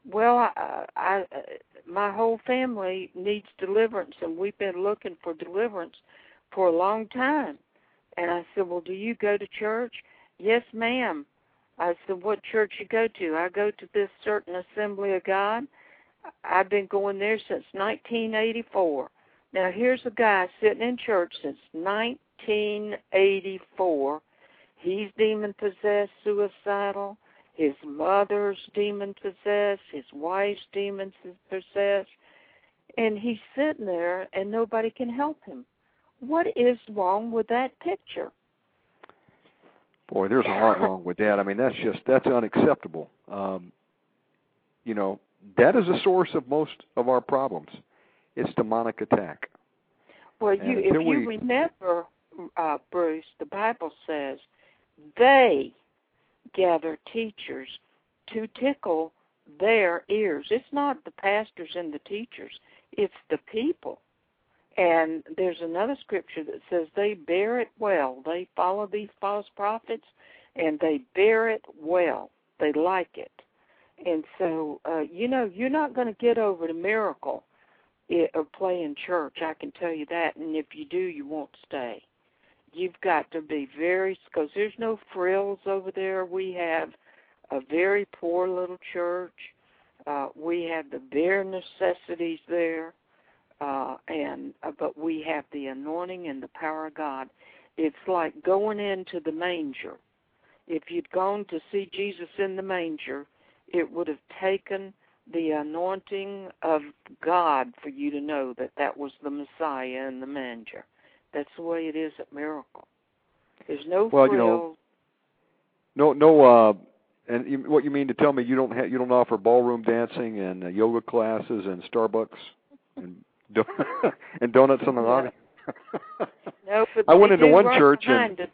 well i i uh, my whole family needs deliverance and we've been looking for deliverance for a long time and i said well do you go to church yes ma'am i said what church you go to i go to this certain assembly of god i've been going there since 1984 now here's a guy sitting in church since 1984 He's demon possessed, suicidal. His mother's demon possessed. His wife's demon possessed. And he's sitting there and nobody can help him. What is wrong with that picture? Boy, there's a lot wrong with that. I mean, that's just that's unacceptable. Um, you know, that is the source of most of our problems. It's demonic attack. Well, you if you we- remember, uh, Bruce, the Bible says they gather teachers to tickle their ears. It's not the pastors and the teachers, it's the people. And there's another scripture that says they bear it well. They follow these false prophets and they bear it well. They like it. And so, uh, you know, you're not going to get over the miracle of playing church. I can tell you that. And if you do, you won't stay you've got to be very because there's no frills over there. We have a very poor little church. Uh, we have the bare necessities there, uh, and uh, but we have the anointing and the power of God. It's like going into the manger. If you'd gone to see Jesus in the manger, it would have taken the anointing of God for you to know that that was the Messiah in the manger. That's the way it is at Miracle. There's no Well, you know, No, no. Uh, and you, what you mean to tell me you don't ha- you don't offer ballroom dancing and uh, yoga classes and Starbucks and and donuts in the lobby? no, but I went into one church and us.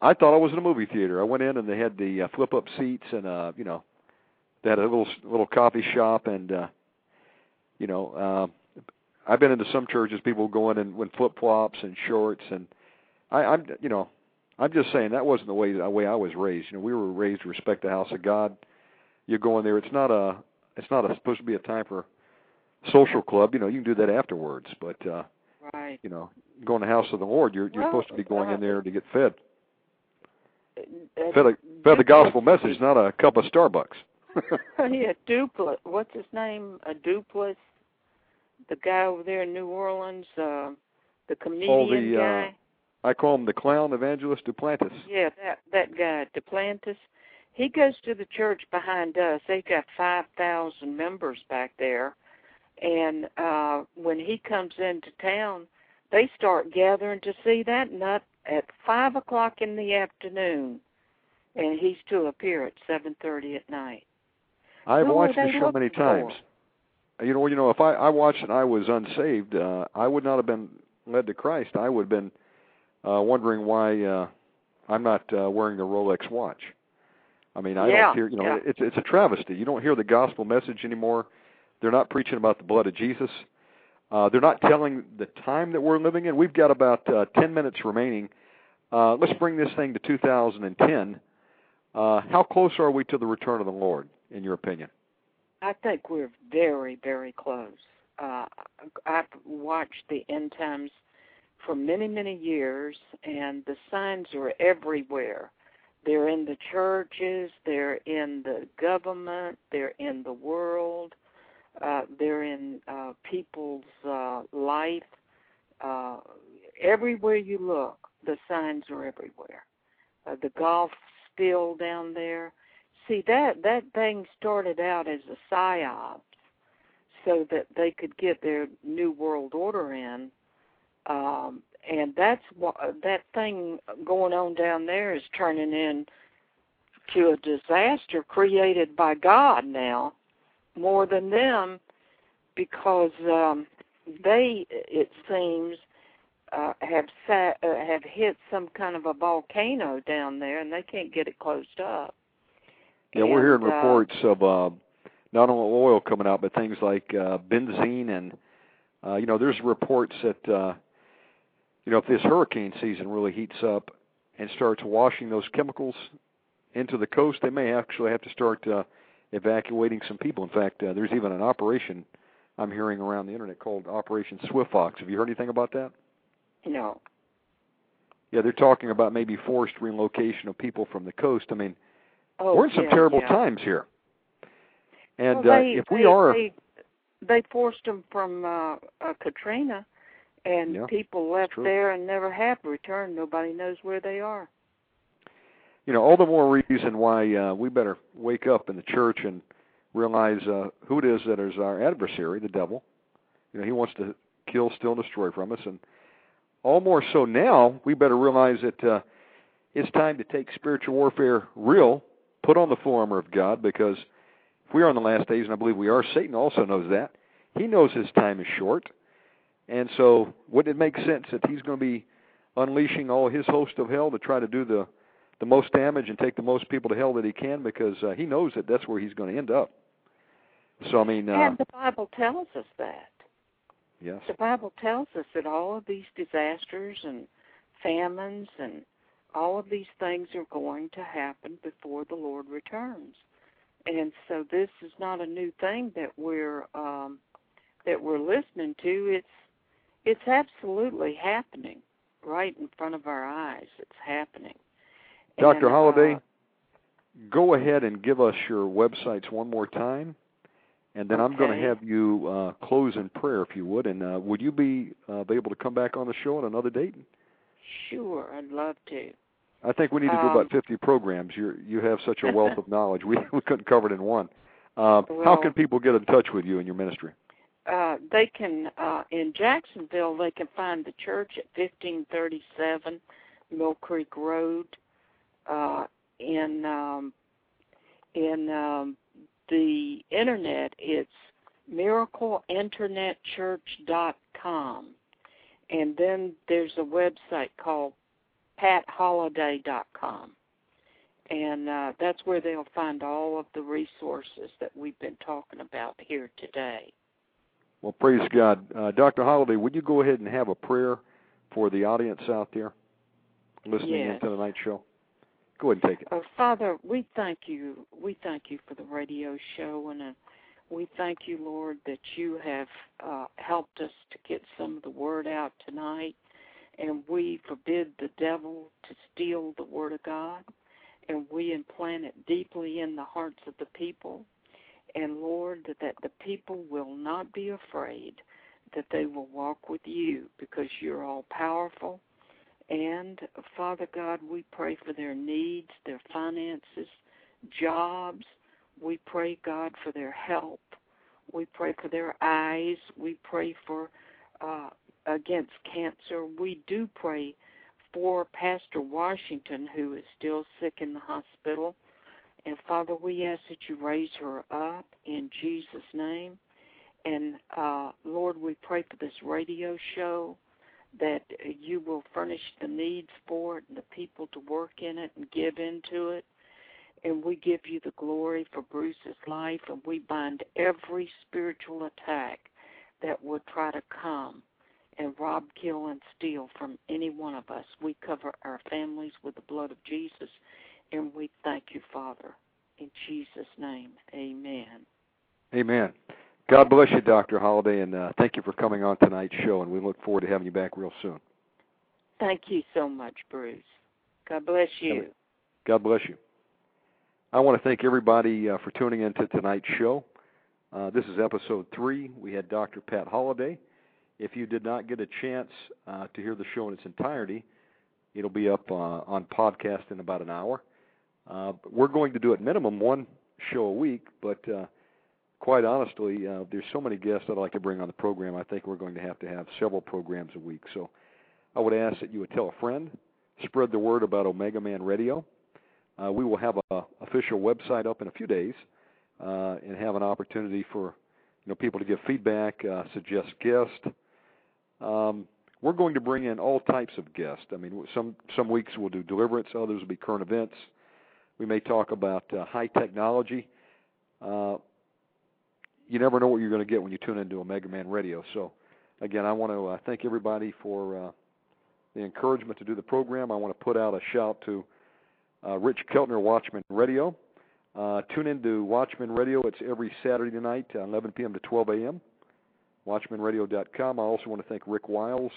I thought I was in a movie theater. I went in and they had the uh, flip up seats and uh, you know, they had a little little coffee shop and uh, you know, uh, I've been into some churches. People go in and with flip flops and shorts and I, I'm you know, I'm just saying that wasn't the way the way I was raised. You know, we were raised to respect the house of God. You go in there. It's not a it's not a, supposed to be a time for social club. You know, you can do that afterwards, but uh, right. you know, going to the house of the Lord, you're you're Well, supposed to be going uh, in there to get fed. Uh, Fed, a, fed the gospel message, not a cup of Starbucks. yeah, Duplas. What's his name? A Duplas. The guy over there in New Orleans, uh, the comedian the, uh, guy. I call him the clown evangelist Duplantis. Yeah, that that guy, Duplantis. He goes to the church behind us. They've got five thousand members back there, and uh when he comes into town, they start gathering to see that nut at five o'clock in the afternoon, and he's to appear at seven thirty at night. I've Who watched the show many times. You know, you know, if I I watched and I was unsaved, uh, I would not have been led to Christ. I would have been uh, wondering why uh, I'm not uh, wearing a Rolex watch. I mean, I Yeah, don't hear. You know, yeah. it's it's a travesty. You don't hear the gospel message anymore. They're not preaching about the blood of Jesus. Uh, they're not telling the time that we're living in. We've got about uh, 10 minutes remaining. Uh, let's bring this thing to 2010. Uh, how close are we to the return of the Lord, in your opinion? I think we're very, very close. Uh, I've watched the end times for many, many years, and the signs are everywhere. They're in the churches, they're in the government, they're in the world, uh, they're in uh, people's uh, life. Uh, everywhere you look, the signs are everywhere. Uh, the Gulf spill down there. See that that thing started out as a psyop, so that they could get their new world order in, um, and that's what that thing going on down there is turning in to a disaster created by God now, more than them, because um, they it seems uh, have sat, uh, have hit some kind of a volcano down there, and they can't get it closed up. Yeah, we're hearing And, uh, reports of uh, not only oil coming out, but things like uh, benzene, and uh, you know, there's reports that uh, you know if this hurricane season really heats up and starts washing those chemicals into the coast, they may actually have to start uh, evacuating some people. In fact, uh, there's even an operation I'm hearing around the internet called Operation Swift Fox. Have you heard anything about that? No. Yeah, they're talking about maybe forced relocation of people from the coast. I mean, Oh, we're in some yeah, terrible yeah. times here. And well, uh, they, if we they, are, they, they forced them from uh, uh, Katrina, and Yeah, people left there and never have returned. Nobody knows where they are. You know, all the more reason why uh, we better wake up in the church and realize uh, who it is that is our adversary, the devil. You know, he wants to kill, steal, and destroy from us, and all more so now, we better realize that uh, it's time to take spiritual warfare real, put on the full armor of God, because if we are in the last days, and I believe we are, Satan also knows that. He knows his time is short, and so wouldn't it make sense that he's going to be unleashing all his host of hell to try to do the the most damage and take the most people to hell that he can because uh, he knows that that's where he's going to end up. So I mean, uh, and the Bible tells us that. yes, The Bible tells us that all of these disasters and famines and all of these things are going to happen before the Lord returns. And so this is not a new thing that we're um that we're listening to. It's it's absolutely happening right in front of our eyes. It's happening. Dr. And, Holliday, uh, go ahead and give us your websites one more time, and then I'm going to have you uh, close in prayer if you would. And uh, would you be uh, be able to come back on the show at another date? sure, I'd love to. I think we need to do Um, about 50 programs. You you have such a wealth of knowledge. We we couldn't cover it in one. Uh, how can people get in touch with you and your ministry? uh, they can uh, in Jacksonville they can find the church at fifteen thirty seven Mill Creek Road. Uh, in um, in um, the internet, it's miracleinternetchurch.com, and then there's a website called patholliday.com. And uh, that's where they'll find all of the resources that we've been talking about here today. Well, praise God. Uh, Dr. Holliday, would you go ahead and have a prayer for the audience out there listening yes. into tonight's show? Go ahead and take it. Uh, Father, we thank you. We thank you for the radio show, and uh, we thank you, Lord, that you have uh, helped us to get some of the word out tonight. And we forbid the devil to steal the word of God, and we implant it deeply in the hearts of the people. And Lord, that the people will not be afraid, that they will walk with you because you're all powerful and Father God, we pray for their needs, their finances, jobs. We pray, God, for their help. We pray for their eyes. We pray for uh, against cancer. We do pray for Pastor Washington, who is still sick in the hospital. And Father, we ask that you raise her up in Jesus' name. And uh, Lord, we pray for this radio show that you will furnish the needs for it and the people to work in it and give into it. And we give you the glory for Bruce's life, and we bind every spiritual attack that would try to come and rob, kill, and steal from any one of us. We cover our families with the blood of Jesus, and we thank you, Father. In Jesus' name, amen. Amen. God bless you, Dr. Holliday, and uh, thank you for coming on tonight's show, and we look forward to having you back real soon. Thank you so much, Bruce. God bless you. God bless you. I want to thank everybody uh, for tuning in to tonight's show. Uh, this is episode three. We had Dr. Pat Holliday. If you did not get a chance uh, to hear the show in its entirety, it'll be up uh, on podcast in about an hour. Uh, we're going to do at minimum one show a week, but uh, quite honestly, uh, there's so many guests I'd like to bring on the program. I think we're going to have to have several programs a week. So I would ask that you would tell a friend, spread the word about Omega Man Radio. Uh, we will have an official website up in a few days, uh, and have an opportunity for you know people to give feedback, uh, suggest guests. Um, we're going to bring in all types of guests. I mean, some some weeks we'll do deliverance, others will be current events. We may talk about uh, high technology. You never know what you're going to get when you tune into Omega Man Radio. So, again, I want to uh, thank everybody for uh, the encouragement to do the program. I want to put out a shout to uh, Rich Keltner, Watchman Radio. Uh, tune into Watchman Radio. It's every Saturday night, uh, 11 p.m. to 12 a.m. WatchmanRadio.com. I also want to thank Rick Wiles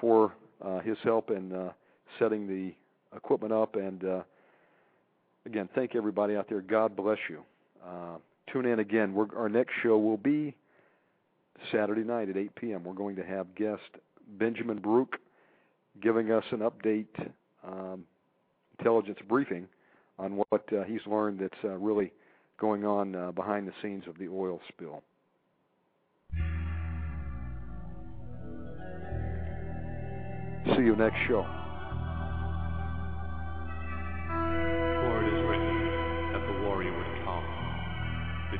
for uh, his help in setting the equipment up. And again, thank everybody out there. God bless you. Tune in again. We're, our next show will be Saturday night at 8 p.m. We're going to have guest Benjamin Brook giving us an update, um, intelligence briefing on what uh, he's learned that's uh, really going on uh, behind the scenes of the oil spill. See you next show.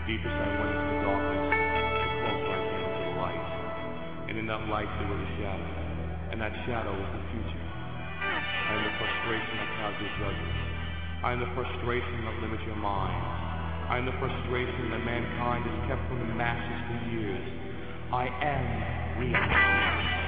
Deepest I went into the darkness, the closer I came to the light. And in that light there was a shadow, and that shadow was the future. I am the frustration that clouds your judgment. I am the frustration that limits your mind. I am the frustration that mankind has kept from the masses for years. I am real.